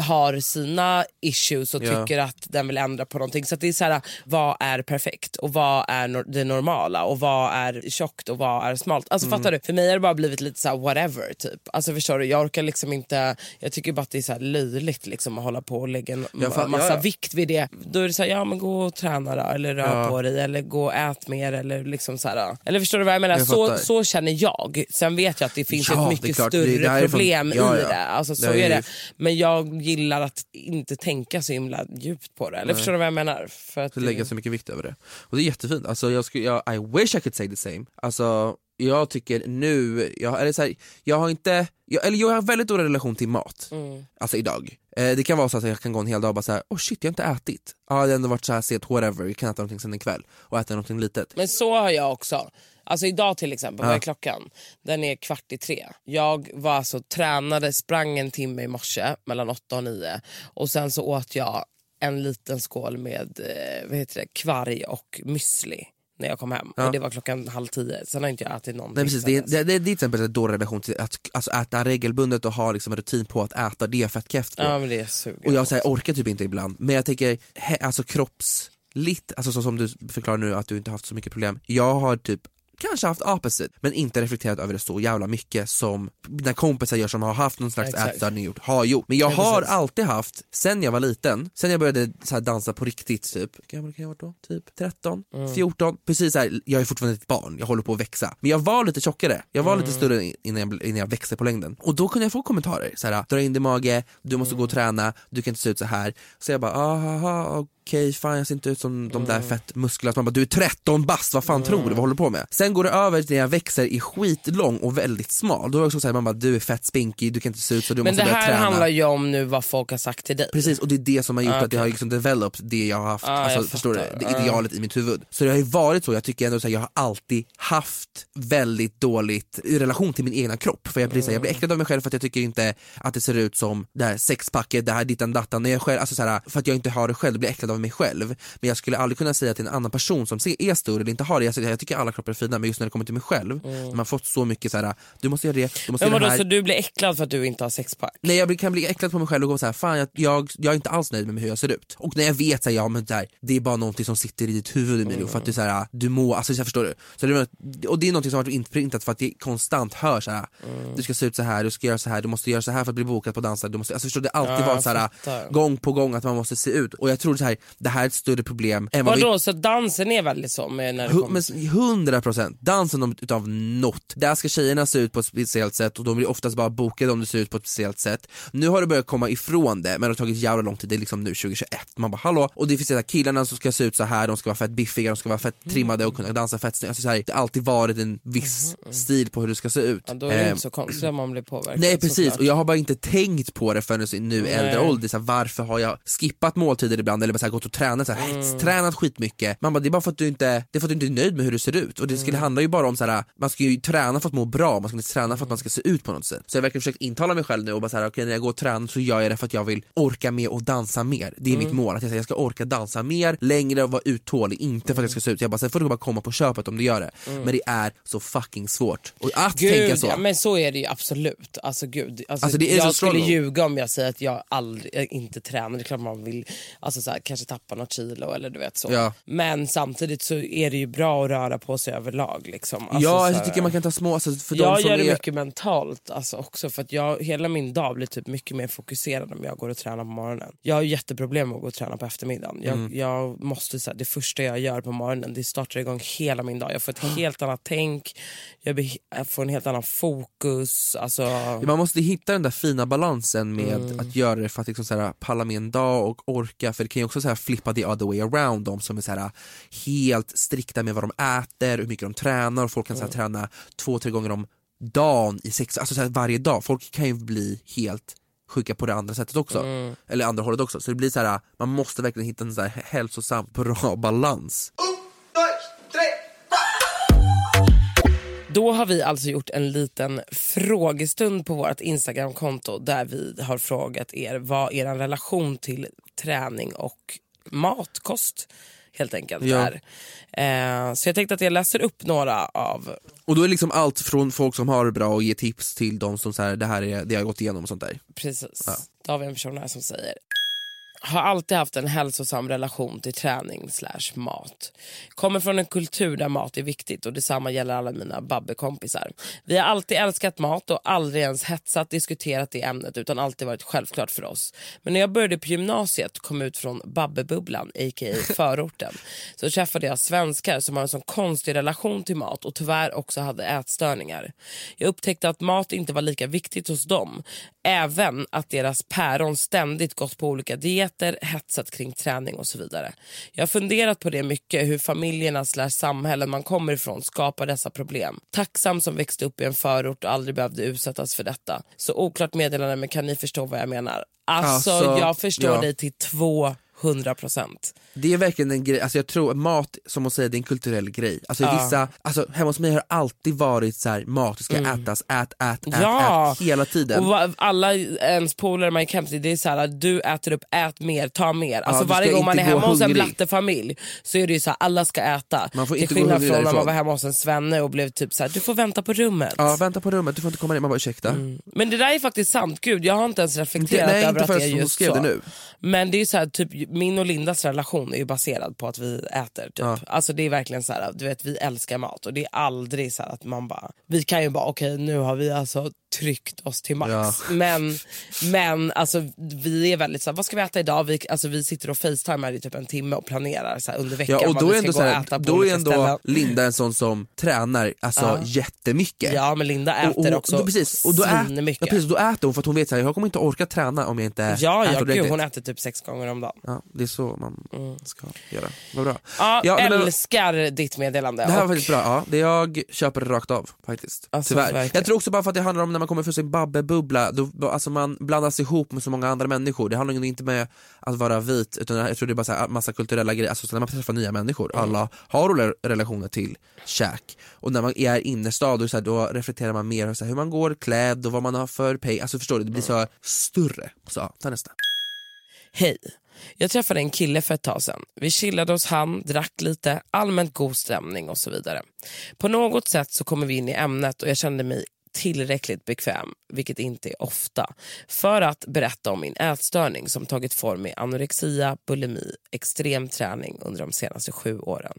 har sina issues och tycker att den vill ändra på någonting. Så det är så här, vad är perfekt och vad är det normala och vad är tjockt och vad är smalt. Alltså Mm. fattar du? För mig har det bara blivit lite så här whatever typ. Alltså förstår du? Jag orkar liksom inte, jag tycker bara att det är så här löjligt liksom att hålla på och lägga en fan, massa ja, ja. vikt vid det. Då är det så här, ja men gå och träna då, eller rör Ja. på dig eller gå och ät mer eller liksom så här. Eller förstår du vad jag menar? Jag så, så känner jag. Sen vet jag att det finns ett mycket större problem i det. Alltså, så är det. Men jag gillar att inte tänka så himla djupt på det. Eller förstår du vad jag menar? För att lägga så mycket vikt över det. Och det är jättefint, alltså, jag, skulle, jag, I wish I could say the same. Alltså, jag tycker nu, jag, eller så här, jag har inte, jag, eller jag har väldigt dålig relation till mat, Mm. alltså idag. Eh, det kan vara så att jag kan gå en hel dag och bara såhär, oh shit jag har inte ätit. Ja det har ändå varit så här sent, whatever, jag kan äta någonting sen ikväll och äta någonting litet. Men så har jag också. Alltså idag till exempel, vad är klockan? Den är kvart i tre. Jag var alltså tränade, sprang en timme i morse mellan åtta och nio och sen så åt jag en liten skål med eh, vad heter det, kvarg och müsli när jag kom hem. Ja. Och det var klockan halv tio. Sen har inte jag ätit någonting Nej precis, det, det, det, är till exempel en dålig relation till att alltså, äta regelbundet och ha liksom en rutin på att äta, det är fett keft på. Ja men det suger. Och jag så här, orkar typ inte ibland, men jag tänker, he, alltså kroppsligt, alltså så som du förklarar nu att du inte haft så mycket problem. Jag har typ kanske haft opposite men inte reflekterat över det så jävla mycket som mina kompisar gör som har haft någon slags ätstörning gjort, har gjort. Men jag Ja, har alltid haft, sen jag var liten, sen jag började så dansa på riktigt typ, hur gammal kan jag varit då? Typ 13, Mm. 14, precis så här, jag är fortfarande ett barn, jag håller på att växa. Men jag var lite tjockare, jag var Mm. lite större innan jag, innan jag växte på längden. Och då kunde jag få kommentarer, så här, dra in din mage, du måste gå och träna, du kan inte se ut så här. Så jag bara, aha, okej fine jag ser inte ut som de där fettmusklerna. Man bara, du är 13 bast, vad fan tror du, vad håller du på med? Sen går det över till när jag växer i skitlång och väldigt smal, då är det också såhär, man bara, du är fett spinkig, du kan inte se ut så, du Men måste det börja här träna. handlar ju om nu vad folk har sagt till dig. Precis, och det är det som har gjort Ah, att jag har liksom developed det jag har haft, Ah, alltså, jag förstår du? Det Ah. idealet i mitt huvud. Så det har ju varit så, jag tycker ändå att jag har alltid haft väldigt dåligt i relation till min egna kropp. För jag blir, så här, jag blir äcklad av mig själv för att jag tycker inte att det ser ut som det här sexpacket, det här dittan dattan. När jag själv, alltså så här, för att jag inte har det själv, blir jag äcklad av mig själv. Men jag skulle aldrig kunna säga till en annan person som ser- är stor eller inte har det, jag, jag tycker alla kroppar är fina men just när det kommer till mig själv, när man fått så mycket så här, du måste göra det, du måste Men göra det vadå, här. så du blir äcklad för att du inte har sexpack? Nej jag kan bli äcklad på mig själv och gå så här, fan jag, jag, jag är inte alls nöjd med hur jag ser ut. Och när jag vet att ja men det, här, det är bara någonting som sitter i ditt huvud Emilio för att du, så här, du mår, alltså jag förstår du. Så det, och det är någonting som har varit inprintat för att jag konstant hör så här. du ska se ut så här, du ska göra så här, du måste göra så här för att bli bokad på dansare, du måste, alltså förstår du, det har alltid Ja, varit så här, fattar. gång på gång att man måste se ut. Och jag tror så här, det här är ett större problem än vad vi Vadå, så dansen är väldigt så med när det Hu- kommer... men 100 procent, dansen utav något. Där ska tjejerna se ut på ett speciellt sätt och de blir oftast bara bokade om du ser ut på ett speciellt sätt. Nu har det börjat komma ifrån det men det har tagit jävla lång tid, det är liksom nu 2021. Man bara hallå? Och det finns de här killarna som ska se ut så här, de ska vara fett biffiga, de ska vara fett trimmade och kunna dansa fett snyggt. Alltså så här, det har alltid varit en viss stil på hur det ska se ut. Ja, då är det Ehm, inte så konstigt om man blir påverkad. Nej precis, såklart. och jag har bara inte tänkt på det förrän i nu Nej. äldre ålder, så här, varför har jag skippat måltider ibland eller bara så här, gått och tränat, så här, Mm. hetstränat skitmycket. Man bara, det är bara för att du inte, det är för att du inte är nöjd med hur du ser ut. Och det, ska, det handlar ju bara om så här, man ska ju träna för att må bra, man ska inte träna för att man ska se ut på något sätt. Så jag har verkligen försökt intala mig själv nu och bara så här, okej när jag går och tränar så gör jag det för att jag vill orka med och dansa mer. Det är Mm. mitt mål, att jag, säger, jag ska orka dansa mer, längre och vara uthållig, inte för att jag ska se ut. Jag bara, sen får du bara komma på köpet om du gör det. Men det är så fucking svårt. Och att tänka Mm. Gud, så. ja, men så är det ju absolut. Alltså, gud, alltså, Alltså, det är jag skulle ljuga om jag säger att jag aldrig, jag inte tränar. Det är klart man vill alltså, så här, kanske tappa något kilo eller du vet så. Ja. Men samtidigt så är det ju bra att röra på sig överlag. Liksom. Alltså, ja, jag tycker man kan ta små, alltså, för jag gör det är... mycket mentalt alltså också för att jag, hela min dag blir typ mycket mer fokuserad om jag går och tränar på morgonen. Jag har jätteproblem med att gå och träna på eftermiddagen. Jag, Mm. jag måste, så här, det första jag gör på morgonen det startar igång hela min dag. Jag får ett helt annat tänk, jag, blir, jag får en helt annan fokus. Alltså, Man måste hitta den där fina balansen med Mm. att göra det för att liksom så här, palla med en dag och orka, för det kan ju också så här, flippa the other way around, de som är så här, helt strikta med vad de äter, hur mycket de tränar, och folk kan så Mm. här, träna två, tre gånger om dagen i sex, alltså så här, varje dag. Folk kan ju bli helt sjuka på det andra sättet också, Mm. eller andra hållet också. Så det blir så här, man måste verkligen hitta en så här hälsosam, bra balans. Då har vi alltså gjort en liten frågestund på vårt Instagramkonto där vi har frågat er vad er relation till träning och matkost helt enkelt Ja. är. Eh, så jag tänkte att jag läser upp några av Och då är liksom allt från folk som har det bra och ger tips till de som så här, det här är det jag har gått igenom och sånt där. Precis. Då har vi en person här som säger har alltid haft en hälsosam relation till träning slash mat. Kommer från en kultur där mat är viktigt och detsamma gäller alla mina babbekompisar. Vi har alltid älskat mat och aldrig ens hetsat diskuterat det ämnet utan alltid varit självklart för oss. Men när jag började på gymnasiet kom ut från babbebubblan, a.k.a. förorten, så träffade jag svenskar som har en sån konstig relation till mat och tyvärr också hade ätstörningar. Jag upptäckte att mat inte var lika viktigt hos dem. Även att deras päron ständigt gått på olika dieter, hetsat kring träning och så vidare. Jag har funderat på det mycket, hur familjerna slash samhällen man kommer ifrån skapar dessa problem. Tacksam som växte upp i en förort och aldrig behövde utsättas för detta. Så oklart meddelande, men kan ni förstå vad jag menar? Alltså, Alltså, jag förstår ja. dig till 200 procent. Det är verkligen en grej, alltså jag tror mat som hon säger det är en kulturell grej. Alltså Ja. vissa, alltså hemma hos mig har det alltid varit så här: mat ska ätas, ät, ät, ät, Mm. Ja. ät hela tiden. Och alla ens polare man gick hem till, det är så här, du äter upp, ät mer, ta mer. Alltså du varje gång man är hemma hos en hungrig. blattefamilj så är det ju så här, alla ska äta. Man får Till inte gå skillnad hungrig från när man därifrån. var hemma hos en svenne och blev typ så här, du får vänta på rummet. Ja, vänta på rummet, du får inte komma in. Man bara ursäkta. Men det där är faktiskt sant, gud jag har inte ens reflekterat Inte- nej, över inte att det är just så. det nu. Men det är så här, typ, min och Lindas relation är ju baserad på att vi äter. Typ. Ja. Alltså det är verkligen så här, du vet vi älskar mat och det är aldrig så att man bara, vi kan ju bara okej nu har vi alltså tryckt oss till max. Ja. Men, men alltså vi är väldigt så här, vad ska vi äta idag? Vi, alltså, vi sitter och facetimar i typ en timme och planerar så här, under veckan Ja, och då vad är, vi ska gå och här, äta på då är ändå ställen. Linda en sån som tränar alltså, Ja. jättemycket. Ja men Linda äter och, och, också då, precis, och då, svinmycket. ja, precis, då äter hon för att hon vet att jag kommer inte orka träna om jag inte Ja, äter ja gud, hon äter typ sex gånger om dagen. Ja, det är så man ska göra. Vad bra. Ja, Ja, nej, men- älskar ditt meddelande. Det här var och- faktiskt bra, ja. det jag köper det rakt av faktiskt. Alltså, Tyvärr. verkligen. Jag tror också bara för att det handlar om när man kommer från sin babbebubbla, då, alltså man blandas ihop med så många andra människor. Det handlar ju inte med att vara vit, utan jag tror det är bara så här, massa kulturella grejer, alltså så när man träffar nya människor, Mm. alla har rela- relationer till käk. Och när man är innerstad, då, så här, då reflekterar man mer så här, hur man går klädd och vad man har för pay, alltså förstår du, det blir så större. Så, ta nästa. Hej. Jag träffade en kille för ett tag sedan. Vi chillade hos han, drack lite, allmänt god stämning och så vidare. På något sätt så kommer vi in i ämnet och jag kände mig tillräckligt bekväm, vilket inte är ofta, för att berätta om min ätstörning som tagit form i anorexia, bulimi, extrem träning under de senaste sju åren.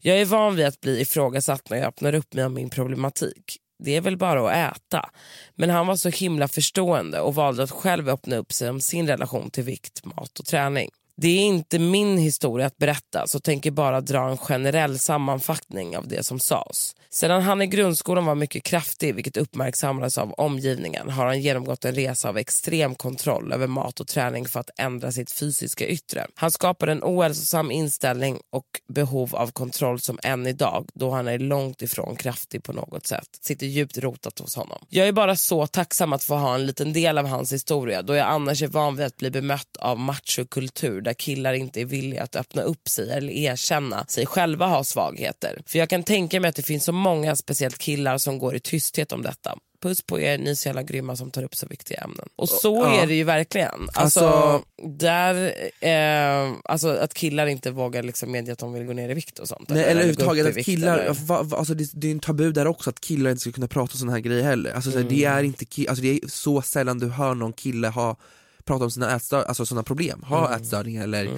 Jag är van vid att bli ifrågasatt när jag öppnar upp mig om min problematik. Det är väl bara att äta. Men han var så himla förstående och valde att själv öppna upp sig om sin relation till vikt, mat och träning. Det är inte min historia att berätta så tänker bara dra en generell sammanfattning av det som sades. Sedan han i grundskolan var mycket kraftig, vilket uppmärksammades av omgivningen, har han genomgått en resa av extrem kontroll över mat och träning för att ändra sitt fysiska yttre. Han skapade en ohälsosam inställning och behov av kontroll som än idag, då han är långt ifrån kraftig på något sätt, sitter djupt rotat hos honom. Jag är bara så tacksam att få ha en liten del av hans historia då jag annars är van vid att bli bemött av machokultur där killar inte är villiga att öppna upp sig eller erkänna sig själva ha svagheter. För jag kan tänka mig att det finns så många, speciellt killar, som går i tysthet om detta. Puss på er, ni är så jävla grymma som tar upp så viktiga ämnen. Och så Ja. är det ju verkligen. Alltså, Alltså- där, eh, alltså att killar inte vågar liksom medge att de vill gå ner i vikt och sånt. Nej, eller överhuvudtaget att killar, eller- va, va, alltså det, det är en tabu där också att killar inte ska kunna prata om såna här grejer heller. Alltså, så här, det, Mm. är inte, alltså, det är så sällan du hör någon kille ha, prata om sina ätstör, alltså såna problem, ha Mm. ätstörningar eller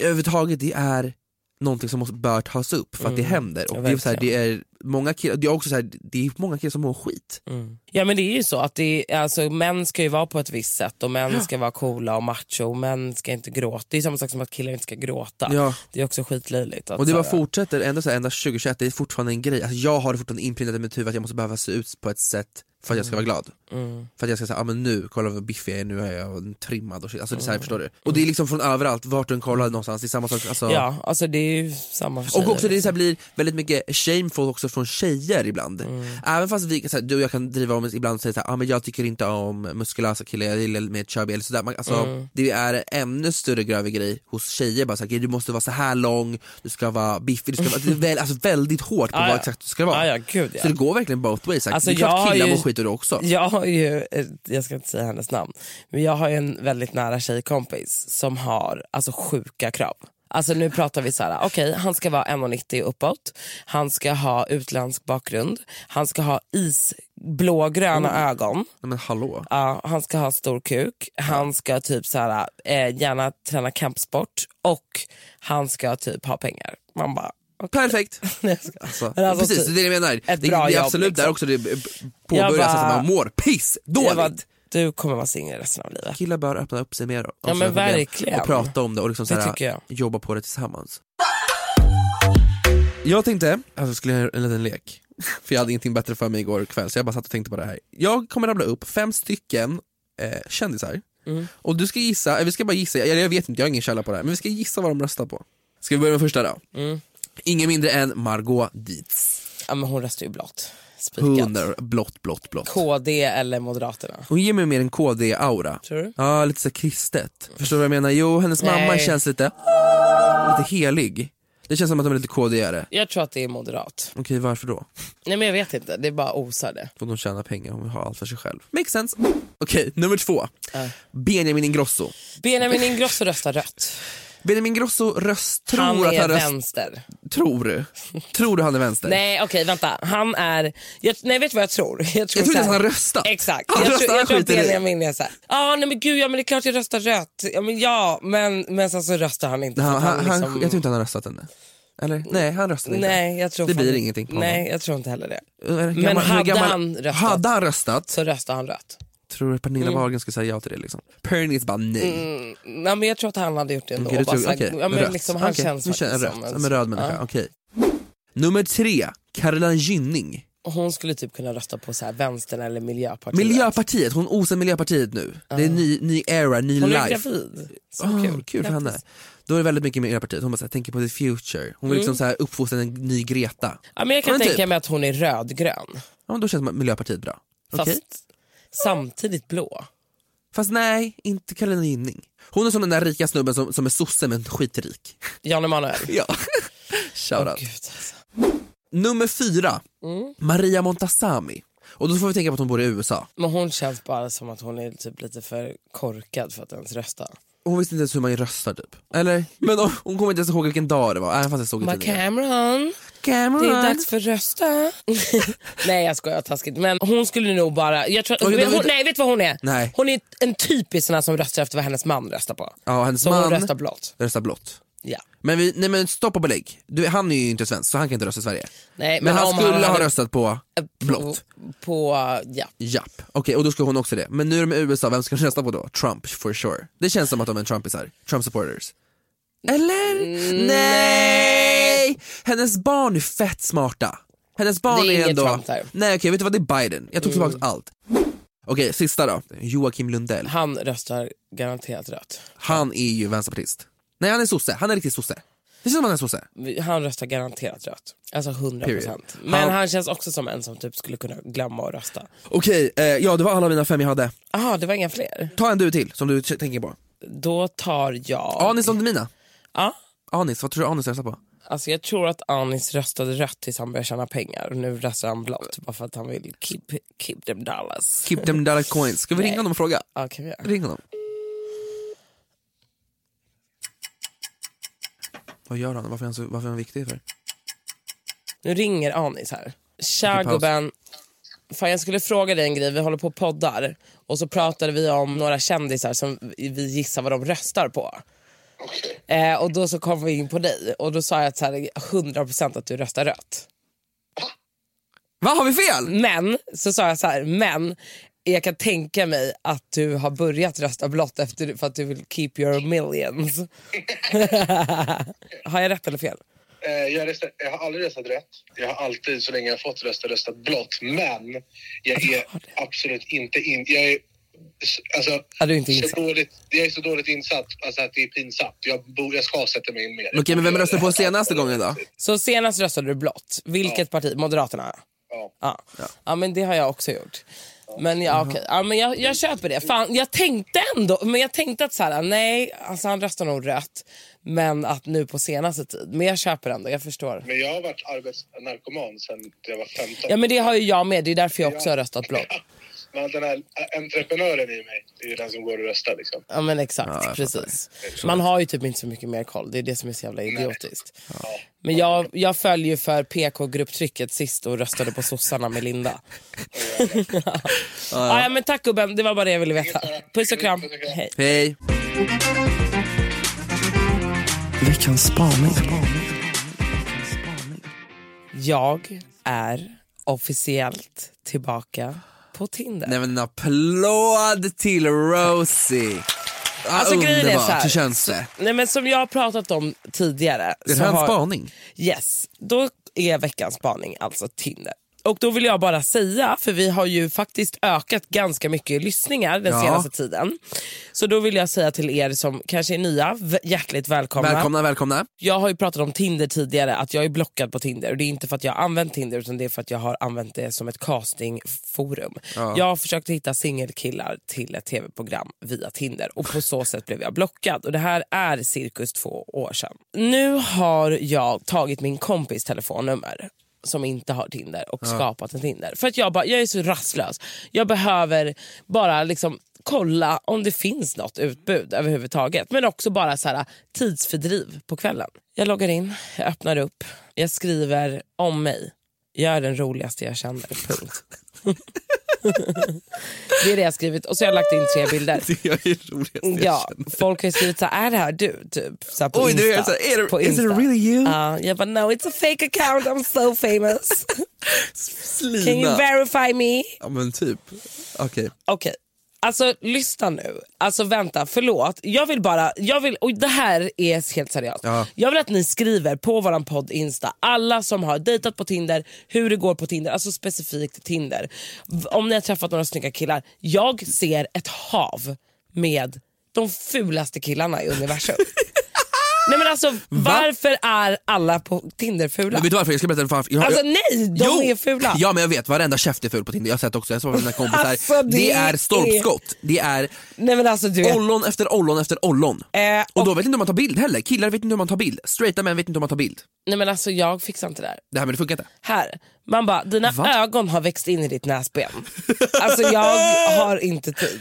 överhuvudtaget det är någonting som måste, bör tas upp för att det händer. Och Mm. Ja, det, är så här, det, är många killar, det är också så här, det är många killar som mår skit. Mm. Ja men det är ju så att det är, alltså, män ska ju vara på ett visst sätt och män ska vara coola och macho och män ska inte gråta. Det är samma sak som att killar inte ska gråta. Ja. Det är också skitlöjligt. Och det bara fortsätter, ända, så här, ända 2021, det är fortfarande en grej. Alltså, jag har det fortfarande inprintat i mitt huvud att jag måste behöva se ut på ett sätt för att jag ska vara glad. Mm. För att jag ska säga, ah, men nu, kolla vad biffig jag är, nu är jag trimmad och shit. Alltså, det är så Mm. här, förstår du? Och det är liksom från överallt, vart du än kollar någonstans, det är samma sak. Alltså, Ja, alltså det är samma för Och tjejer, också det så här, blir väldigt mycket shameful också från tjejer ibland. Mm. Även fast vi, så här, du och jag kan driva om ibland och säga såhär, ah, men jag tycker inte om muskulösa killar, jag gillar mer chubby eller sådär. Man, alltså, Mm. Det är en ännu större grövre grej hos tjejer, bara så här, du måste vara så här lång, du ska vara biffig, du ska vara, alltså, väldigt hårt på Ah, vad ja. exakt du ska vara. Ah, ja, gud, ja. Så det går verkligen both ways. Alltså, det är klart killar ju- mår skit och du också. Jag har ju, jag ska inte säga hennes namn, men jag har ju en väldigt nära tjejkompis som har alltså sjuka krav. Alltså nu pratar vi så här, okej han ska vara 1,90 uppåt, han ska ha utländsk bakgrund, han ska ha isblågröna ögon, Nej, men hallå. ja, han ska ha stor kuk, han ska typ så här, eh, gärna träna kampsport och han ska typ ha pengar. Man bara, Perfekt! Alltså, alltså, precis, typ det är det jag menar. Det, det är jobb, absolut liksom. där också det påbörjas bara- att man mår piss dåligt. du kommer vara singel resten av livet. Killar bör öppna upp sig mer Ja, men verkligen. och prata om det och liksom Det såhär, tycker jag. jobba på det tillsammans. Jag tänkte att jag skulle göra en liten lek, för jag hade ingenting bättre för mig igår kväll så jag bara satt och tänkte på det här. Jag kommer rabbla upp fem stycken eh, kändisar Mm. och du ska gissa, eh, vi ska bara gissa, jag, jag vet inte, jag har ingen källa på det här, men vi ska gissa vad de röstar på. Ska vi börja med första då? Mm. Ingen mindre än Margot Dietz. Ja, men hon röstar ju blått. Spikat. Hundra, blått, blått, blått. KD eller Moderaterna. Hon ger mig mer en KD-aura. Tror du? Ja, lite så kristet. Förstår du vad jag menar? Jo, hennes mamma Nej. känns lite, lite helig. Det känns som att de är lite KD-are. Jag tror att det är moderat. Okej, varför då? Nej men jag vet inte, det är bara osar det. För de tjänar pengar, hon vill ha allt för sig själv. Makes sense. Okej, nummer två. Ja. Benjamin Ingrosso. Benjamin Ingrosso röstar rött. Benjamin Grosso röst, tror han att han röst, vänster. Tror du? Tror du han är vänster? Nej okej vänta, han är, jag, nej vet du vad jag tror? Jag tror, Jag tror så här- ens han har röstat. Exakt, Han jag, röstar, tror, jag han tror att. Benjamin är såhär, ah, nej men gud ja men det är klart jag röstar rött. Ja men ja, men, men sen så röstar han inte. Han, att han, liksom- jag tror inte han har röstat ännu. Eller? Nej, han röstade inte. Nej jag tror Det blir ingenting på honom. Nej jag tror inte heller det. Hur Men hade han röstat? Hade han röstat, Så röstar han rött. Tror du Pernilla Mm. Wahlgren skulle säga ja till det liksom? Pernis bara nej. Nej men jag tror att han hade gjort det ändå. Du Bara tror, okej, ja, men rött. liksom, han Okej, känns faktiskt rött, som en röd människa. Ja. Okej. Nummer tre, Caroline Gynning. Hon skulle typ kunna rösta på så här vänstern eller miljöpartiet. Miljöpartiet, hon osar Miljöpartiet nu. Det är ny, ny era, ny Hon är life. gravid. Så Åh, kul. kul för henne. Då är det väldigt mycket Miljöpartiet, hon bara så här, tänker på the future. Hon vill liksom så här uppfostra en ny Greta. Ja, men jag kan Men tänka typ. mig att hon är rödgrön. Ja, men då känns Miljöpartiet bra. Fast samtidigt blå. Fast nej, inte Caroline Gynning. Hon är som den där rika snubben som, som är sosse men skitrik. Jan Emanuel. Ja. Shoutout. Åh, gud, alltså. Nummer fyra, Mm. Maria Montazami. Och då får vi tänka på att hon bor i USA. Men hon känns bara som att hon är typ lite för korkad för att ens rösta. Hon visste inte ens hur man röstar typ. Eller? Men hon, hon kommer inte ens ihåg vilken dag det var, även fast jag såg i Bara Cameron. det är dags för rösta. nej jag skojar taskigt. Men hon skulle nog bara... Jag tror, Okej, vet, hon, nej vet du vad hon är? Nej. Hon är en typisk sån här som röstar efter vad hennes man röstar på. Ja, hennes Så man hon röstar blått. röstar blått. Ja. Men, vi, nej, men stopp och belägg. Du, han är ju inte svensk så han kan inte rösta i Sverige. Nej, Men, han om skulle ha hade- röstat på på, blått. På, ja. Japp. Okej, och då ska hon också det. Men nu är de i USA, vem ska hon rösta på då? Trump, for sure. Det känns som att de är trumpisar. Trump supporters. Eller? Mm, Nej! Hennes barn är fett smarta. Hennes barn Det är är, ändå... Trump. Mm. Nej okej, vet du vad? Det är Biden. Jag tog tillbaka allt. Okej, sista då. Joakim Lundell. Han röstar garanterat rött. Han är ju vänsterpartist. Nej han är sosse, han är riktigt sosse. Det känns som han är sosse. Han röstar garanterat rött. Alltså 100%. Period. Men Han- han känns också som en som typ skulle kunna glömma att rösta. Okej, eh, ja det var alla mina fem jag hade. Jaha, det var inga fler. Ta en du till som du tänker på. Då tar jag... Anis Don Demina. Ja. Anis, vad tror du Anis röstar på? Alltså jag tror att Anis röstade rött tills han började tjäna pengar. Och nu röstar han blått bara för att han vill keep, keep them dollars. Keep them dollar coins. Ska vi ringa honom och fråga? Ja, kan vi göra. Ring honom. Vad gör han? Varför är han, så, varför är han viktig för? Nu ringer Anis här. Tja paus. gubben. Fan, jag skulle fråga dig en grej. Vi håller på och poddar. Och så pratade vi om några kändisar som vi gissar vad de röstar på. Eh, och då så kom vi in på dig och då sa jag att så här, 100% att du röstar rött. Vad har vi fel? Men så sa jag så här, men jag kan tänka mig att du har börjat rösta blått efter, för att du vill keep your millions. har jag rätt eller fel? Eh, Jag, röstar, jag har aldrig röstat rätt. Jag har alltid, så länge jag har fått rösta, röstat blått. Men jag är absolut inte in... Jag är, alltså, Ja, du är inte så insatt. dåligt, jag är så dåligt insatt alltså, att det är pinsamt. Jag, bo, jag ska sätta mig in mer. Okej, men vem röstade på senaste gången då? Så senast röstade du blått. Vilket parti? Moderaterna? Ja. Ja. ja. men det har jag också gjort. Men, ja, okej. ja, men jag, jag köper det. Fan, jag tänkte ändå, men jag tänkte att så här, nej, alltså han röstar nog rött. Men att nu på senaste tid. Men jag köper ändå, jag förstår. Men jag har varit arbetsnarkoman sedan jag var 15. Ja men det har ju jag med, det är därför jag också har röstat blått. Men den här entreprenören i mig, det är ju den som går och röstar. Liksom. Ja men exakt, precis. Man har ju typ inte så mycket mer koll, det är det som är så jävla idiotiskt. Men jag, jag följer ju för PK-grupptrycket sist och röstade på sossarna med Linda. ja, ja, men tack gubben, det var bara det jag ville veta. Puss och kram, hej. Hej. Veckans spaning. Jag är officiellt tillbaka på Tinder. Nej men en applåd till Rosie. Ah, Alltså, grejen är underbart, så här. hur känns det? Nej, men som jag har pratat om tidigare. Är det här en har- spaning? Yes, då är veckans spaning alltså Tinder. Och då vill jag bara säga, för vi har ju faktiskt ökat ganska mycket lyssningar den Ja. senaste tiden. Så då vill jag säga till er som kanske är nya, hjärtligt välkomna. Välkomna, välkomna. Jag har ju pratat om Tinder tidigare, att jag är blockad på Tinder. Och Det är inte för att jag har använt Tinder utan det är för att jag har använt det som ett castingforum. Jag har försökt hitta singelkillar till ett tv-program via Tinder och på så sätt blev jag blockad. Och Det här är cirkus två år sedan. Nu har jag tagit min kompis telefonnummer som inte har Tinder och skapat en Tinder. För att jag, bara, jag är så rastlös. Jag behöver bara liksom kolla om det finns något utbud överhuvudtaget. Men också bara så här, tidsfördriv på kvällen. Jag loggar in, jag öppnar upp, jag skriver om mig. Jag är den roligaste jag känner, punkt. det är det jag har skrivit och så har jag lagt in tre bilder. Det är jag Ja, folk har skrivit så här, är det här du? Typ, så på Oj, Insta. är så här, är det- på is it Insta. really you? Ja, jag bara, no it's a fake account, I'm so famous. Slina. Can you verify me? Ja men typ. Okej. Okej, alltså lyssna nu. Alltså vänta, förlåt. Jag vill bara, jag vill, och det här är helt seriöst. Ja. Jag vill att ni skriver på våran podd Insta, alla som har dejtat på Tinder, hur det går på Tinder, alltså specifikt Tinder. Om ni har träffat några snygga killar. Jag ser ett hav med de fulaste killarna i universum. Nej men alltså varför är alla på Tinder fula? Men vet du varför? Jag ska berätta varför. Jag, Alltså jag, nej, de Jo! är fula. Ja men jag vet, varenda käft är ful på Tinder. Jag har sett också, jag såg mina kompisar. Alltså, det det, är stolpskott. Det är Nej men alltså du vet. ollon efter ollon efter ollon. Eh, och då vet inte hur man tar bild heller. Killar vet inte hur man tar bild. Straighta män vet inte hur man tar bild. Nej men alltså jag fixar inte det där. Det här men det funkar inte. Här, man bara, dina Va? ögon har växt in i ditt näsben. Alltså jag har inte tid.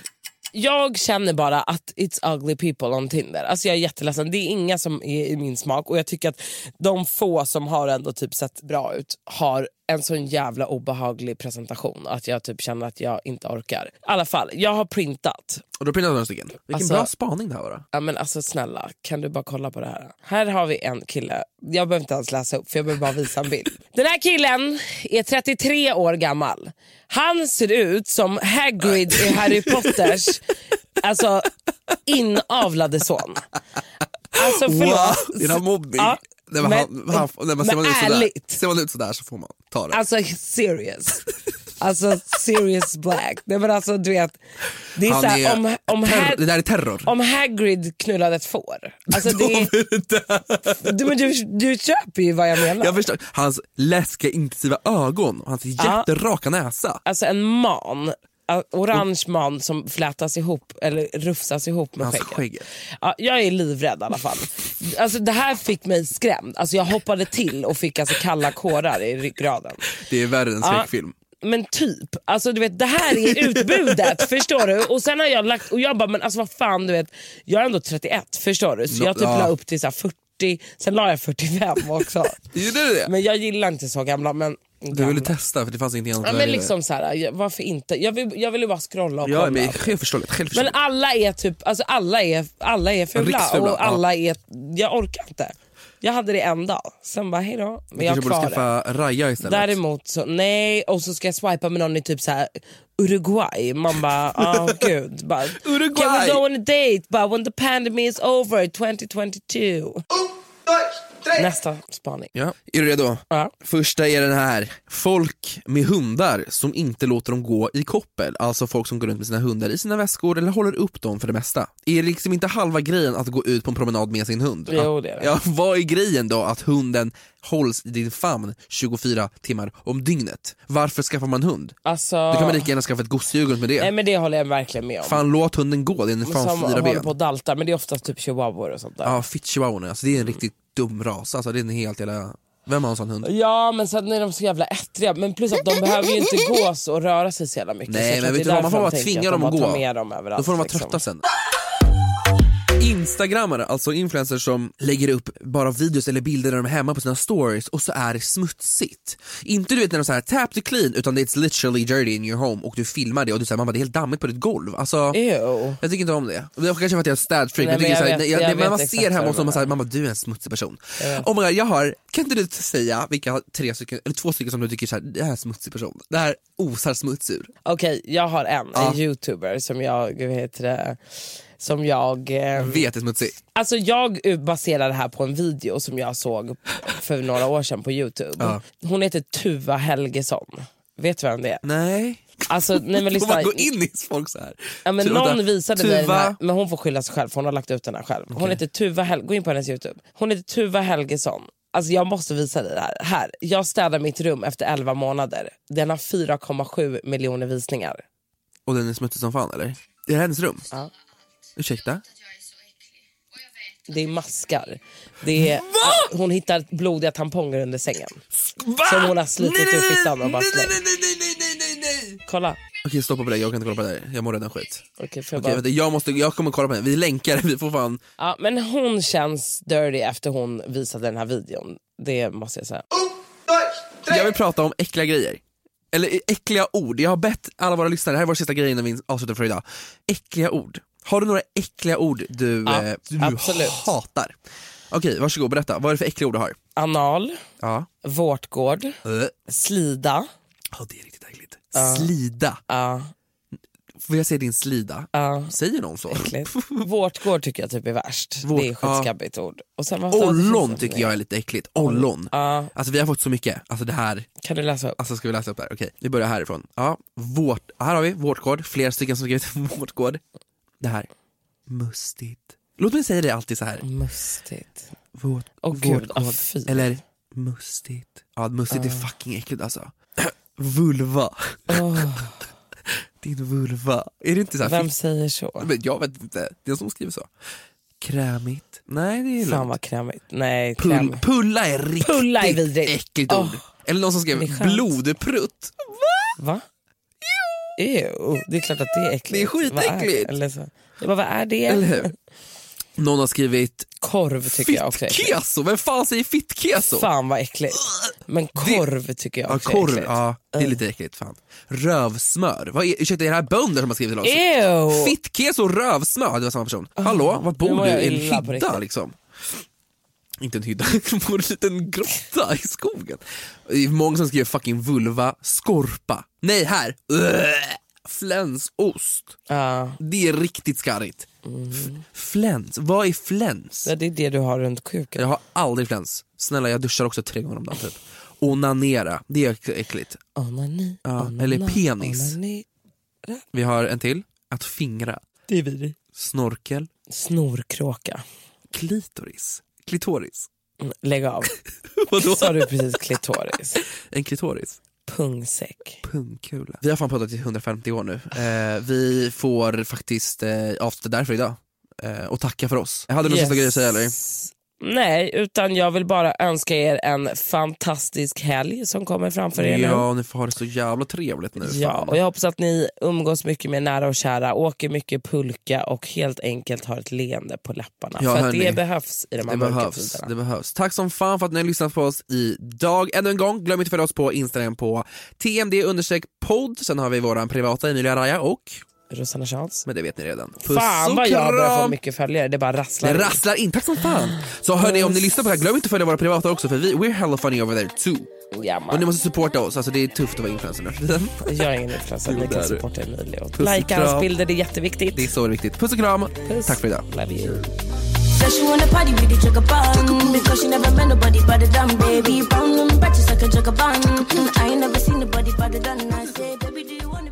Jag känner bara att it's ugly people on Tinder. Alltså jag är jätteledsen, det är inga som är i min smak och jag tycker att de få som har ändå typ sett bra ut har en sån jävla obehaglig presentation att jag typ känner att jag inte orkar. I alla fall, jag har printat. Och då printar jag några stycken. Vilken Alltså- bra spaning det här var. Ja men alltså snälla, kan du bara kolla på det här? Här har vi en kille, jag behöver inte ens läsa upp för jag behöver bara visa en bild. Den här killen är 33 år gammal. Han ser ut som Hagrid i Harry Potters alltså inavlade son. Alltså förlåt. Wow, mobbing? Ja, Nej, men, men- han, han, nej, men ser, man ut sådär, ärligt. ser man ut sådär så får man ta det. Alltså serious. Alltså serious black. Nej, men alltså, du vet, det är så här, är om, om, Har- det där är terror. om Hagrid knullade ett får. Alltså, det är, du, men du, du köper ju vad jag menar. Jag förstår, hans läskiga intensiva ögon och hans jätteraka näsa. Alltså en man, orange man som flätas ihop eller rufsas ihop med Hans skägget. skägg. Ja, jag är livrädd i alla fall. Alltså, det här fick mig skrämd. Alltså, jag hoppade till och fick alltså kalla kårar i ryggraden. Det är värre än skräckfilm. Men typ, alltså du vet det här är utbudet förstår du? Och sen har jag lagt, och jag bara men alltså vad fan du vet, jag är ändå 31 förstår du? Så jag typ ja. la upp till så här 40, sen la jag 45 också. Gjorde du det? Men jag gillar inte så gamla men Du ville testa för det fanns ingenting annat Ja, men liksom så här, varför inte? Jag vill, jag vill ju bara scrolla och Ja kolla. men förstår det, Men självförståeligt. alla är typ, alltså alla är, alla är fula och alla är, jag orkar inte. Jag hade det en dag, sen bara hejdå. Men Du jag kanske borde det. skaffa Raja istället. Däremot så, nej, och så ska jag swipa med någon i typ så här Uruguay. Man bara, åh gud. Bara, Uruguay! Can we go on a date? But when the pandemic is over 2022. Nästa spaning. Ja, är du redo? Ja. Första är den här. Folk med hundar som inte låter dem gå i koppel, alltså folk som går runt med sina hundar i sina väskor eller håller upp dem för det mesta. Är det liksom inte halva grejen att gå ut på en promenad med sin hund? Jo, det är det. Ja, vad är grejen då att hunden hålls i din famn 24 timmar om dygnet? Varför skaffar man hund? Alltså, Då kan man lika gärna skaffa ett gosedjur med det. nej men det håller jag verkligen med om. Fan låt hunden gå, det är en fan som fyra håller ben. på och daltar, men det är oftast typ chihuahuor och sånt där. Ja, fit chihuahuorna, alltså det är en riktigt dum ras, alltså det är en helt jävla... Vem har en sån hund? Ja men sen är de så jävla ettriga, men plus att de behöver ju inte gås och röra sig så jävla mycket. Nej, men vet du vad, man får bara tvinga dem de att gå. dem överallt. Då får de vara liksom. trötta sen. Instagrammare, alltså influencers som lägger upp bara videos eller bilder när de är hemma på sina stories och så är det smutsigt. Inte du vet när de säger tap to clean utan det är literally dirty in your home och du filmar det och du säger mamma det är helt dammigt på ditt golv. Alltså, Ew. jag tycker inte om det. Det är kanske för att jag är städfreak, men jag men jag jag, jag det, vet man ser hemma vad hos du dem och säger mamma du är en smutsig person. vet. Oh God, jag har, kan inte du säga vilka tre stycken, eller två stycken som du tycker såhär, det här är en smutsig person, det här osar smuts ur. Okej, jag har en, en youtuber som jag, vad heter det, som jag... Eh, Vet är smutsig. alltså jag baserar det här på en video som jag såg för några år sedan på youtube. Ja. Hon heter Tuva Helgesson. Vet du vem det är? Nej. Alltså, nej men lyssna. man gå in i folk så här? Ja, men Tuva- någon visade mig den Tuva- här, men hon får skylla sig själv för hon har lagt ut den här själv. Hon heter Tuva Hel- gå in på hennes youtube. Hon heter Tuva Helgesson. Alltså jag måste visa dig det här. här. Jag städar mitt rum efter 11 månader. Den har 4,7 miljoner visningar. Och den är smutsig som fan eller? Är det hennes rum? Ja. Ursäkta? Det är maskar. Det är, hon hittar blodiga tamponger under sängen. Va? Som hon har slitit Nej, ur fittan och bara nej, nej, nej, nej, nej, nej, nej, nej. Kolla. Okej stoppa på det, jag kan inte kolla på det här. Jag mår redan skit. Okej, jag Okej, bara... vänta, jag, måste, jag kommer kolla på den, vi länkar vi får fan... ja, men hon känns dirty efter hon visade den här videon. Det måste jag säga. Jag vill prata om äckliga grejer. Eller äckliga ord. Jag har bett alla våra lyssnare, det här är vår sista grej innan vi avslutar för idag. Äckliga ord. Har du några äckliga ord du, Ja, eh, du absolut. hatar? Okej, varsågod berätta. Vad är det för äckliga ord du har? Anal, Ja. vårtgård, Äh. slida. Ja, det är riktigt äckligt. Slida. Ja, Får jag se din slida? ja. Säger någon så? Äckligt. Vårtgård tycker jag typ är värst. Vårt- det är skitskabbigt ord. Och sen, Ollon tycker jag är lite äckligt. Ollon. Ja, Alltså vi har fått så mycket. Alltså det här, kan du läsa upp? alltså ska vi läsa upp det här? Okej, vi börjar härifrån. Ja, vårt, här har vi vårtgård, flera stycken som skrivit vårtgård. Det här, mustigt. Låt mig säga det alltid så här. Mustigt. Vårt, vårtgård. ah, fy. Eller mustigt. Ja, mustigt är fucking äckligt alltså. Vulva. Din vulva. Är det inte så här Vem säger så? Men jag vet inte, det är någon som skriver så. Krämigt. Nej det är Fan vad krämigt. Nej, Pull, krämigt. pulla är riktigt Pulla är vidrigt. äckligt Åh. ord. Eller någon som skrev blodprutt. Va? Ew, det är klart att det är äckligt. Det är skitäckligt. Vad är- Eller så. Jag bara, vad är det? Eller hur? Någon har skrivit Korv tycker jag också är äckligt. fittkeso, vem fan säger fittkeso? Fan vad äckligt. Men korv tycker jag Ja, också är korv, äckligt. ja, det är lite äckligt. Fan. Rövsmör, vad är, ursäkta är det här bönder som har skrivit till oss? Ew. Fittkeso och rövsmör, det var samma person. Hallå, var bor du? I en hydda liksom? Inte en hydda, bor i en liten grotta i skogen. Det är många som skriver fucking vulva, skorpa. Nej här, Ugh. flänsost. Ja, Det är riktigt skarrigt. F- Fläns, vad är fläns? det är det du har runt kuken. Jag har aldrig fläns. Snälla jag duschar också tre gånger om dagen typ. Onanera, det är äckligt. Onani, Ja, onana, eller penis. onani. Vi har en till, att fingra. Det är vidrigt. Snorkel, Snorkråka. klitoris. Klitoris. Mm, Lägg av. Vadå? Sa du precis klitoris? En klitoris. Pungsäck. Pungkula. Vi har fan pratat i 150 år nu. Eh, vi får faktiskt eh, avsluta därför idag. Eh, och tacka för oss. Hade du någon sista grej att säga eller? Nej, utan jag vill bara önska er en fantastisk helg som kommer framför er nu. Ja, ni får ha det så jävla trevligt nu. Ja, fan. och jag hoppas att ni umgås mycket med nära och kära, åker mycket pulka och helt enkelt har ett leende på läpparna. Ja, för att hörni, det behövs i de här Det behövs, tiderna. det behövs. Tack som fan för att ni har lyssnat på oss idag. Ännu en gång, glöm inte att följa oss på Instagram på tmd podd. Sen har vi våran privata Emilia Raja och, Rosanna Charles. men det vet ni redan. Puss Fan vad jag börjar få mycket följare, det bara rasslar. Det rasslar in, tack som fan! Så hörni, om ni lyssnar på det här, glöm inte att följa våra privata också för vi, we're hella funny over there too. Ja, Och ni måste supporta oss, alltså det är tufft att vara influencer nu. Jag är ingen influencer, ni kan supporta Emilio. Lajka hans bilder, det är jätteviktigt. Det är så viktigt. Puss och kram, Puss. tack för idag. Love you. Said she wanna party with the jugger bun Because she never met nobody better than baby Brown and batches like a jugger bun I ain't never seen nobody better than I say Baby do you wanna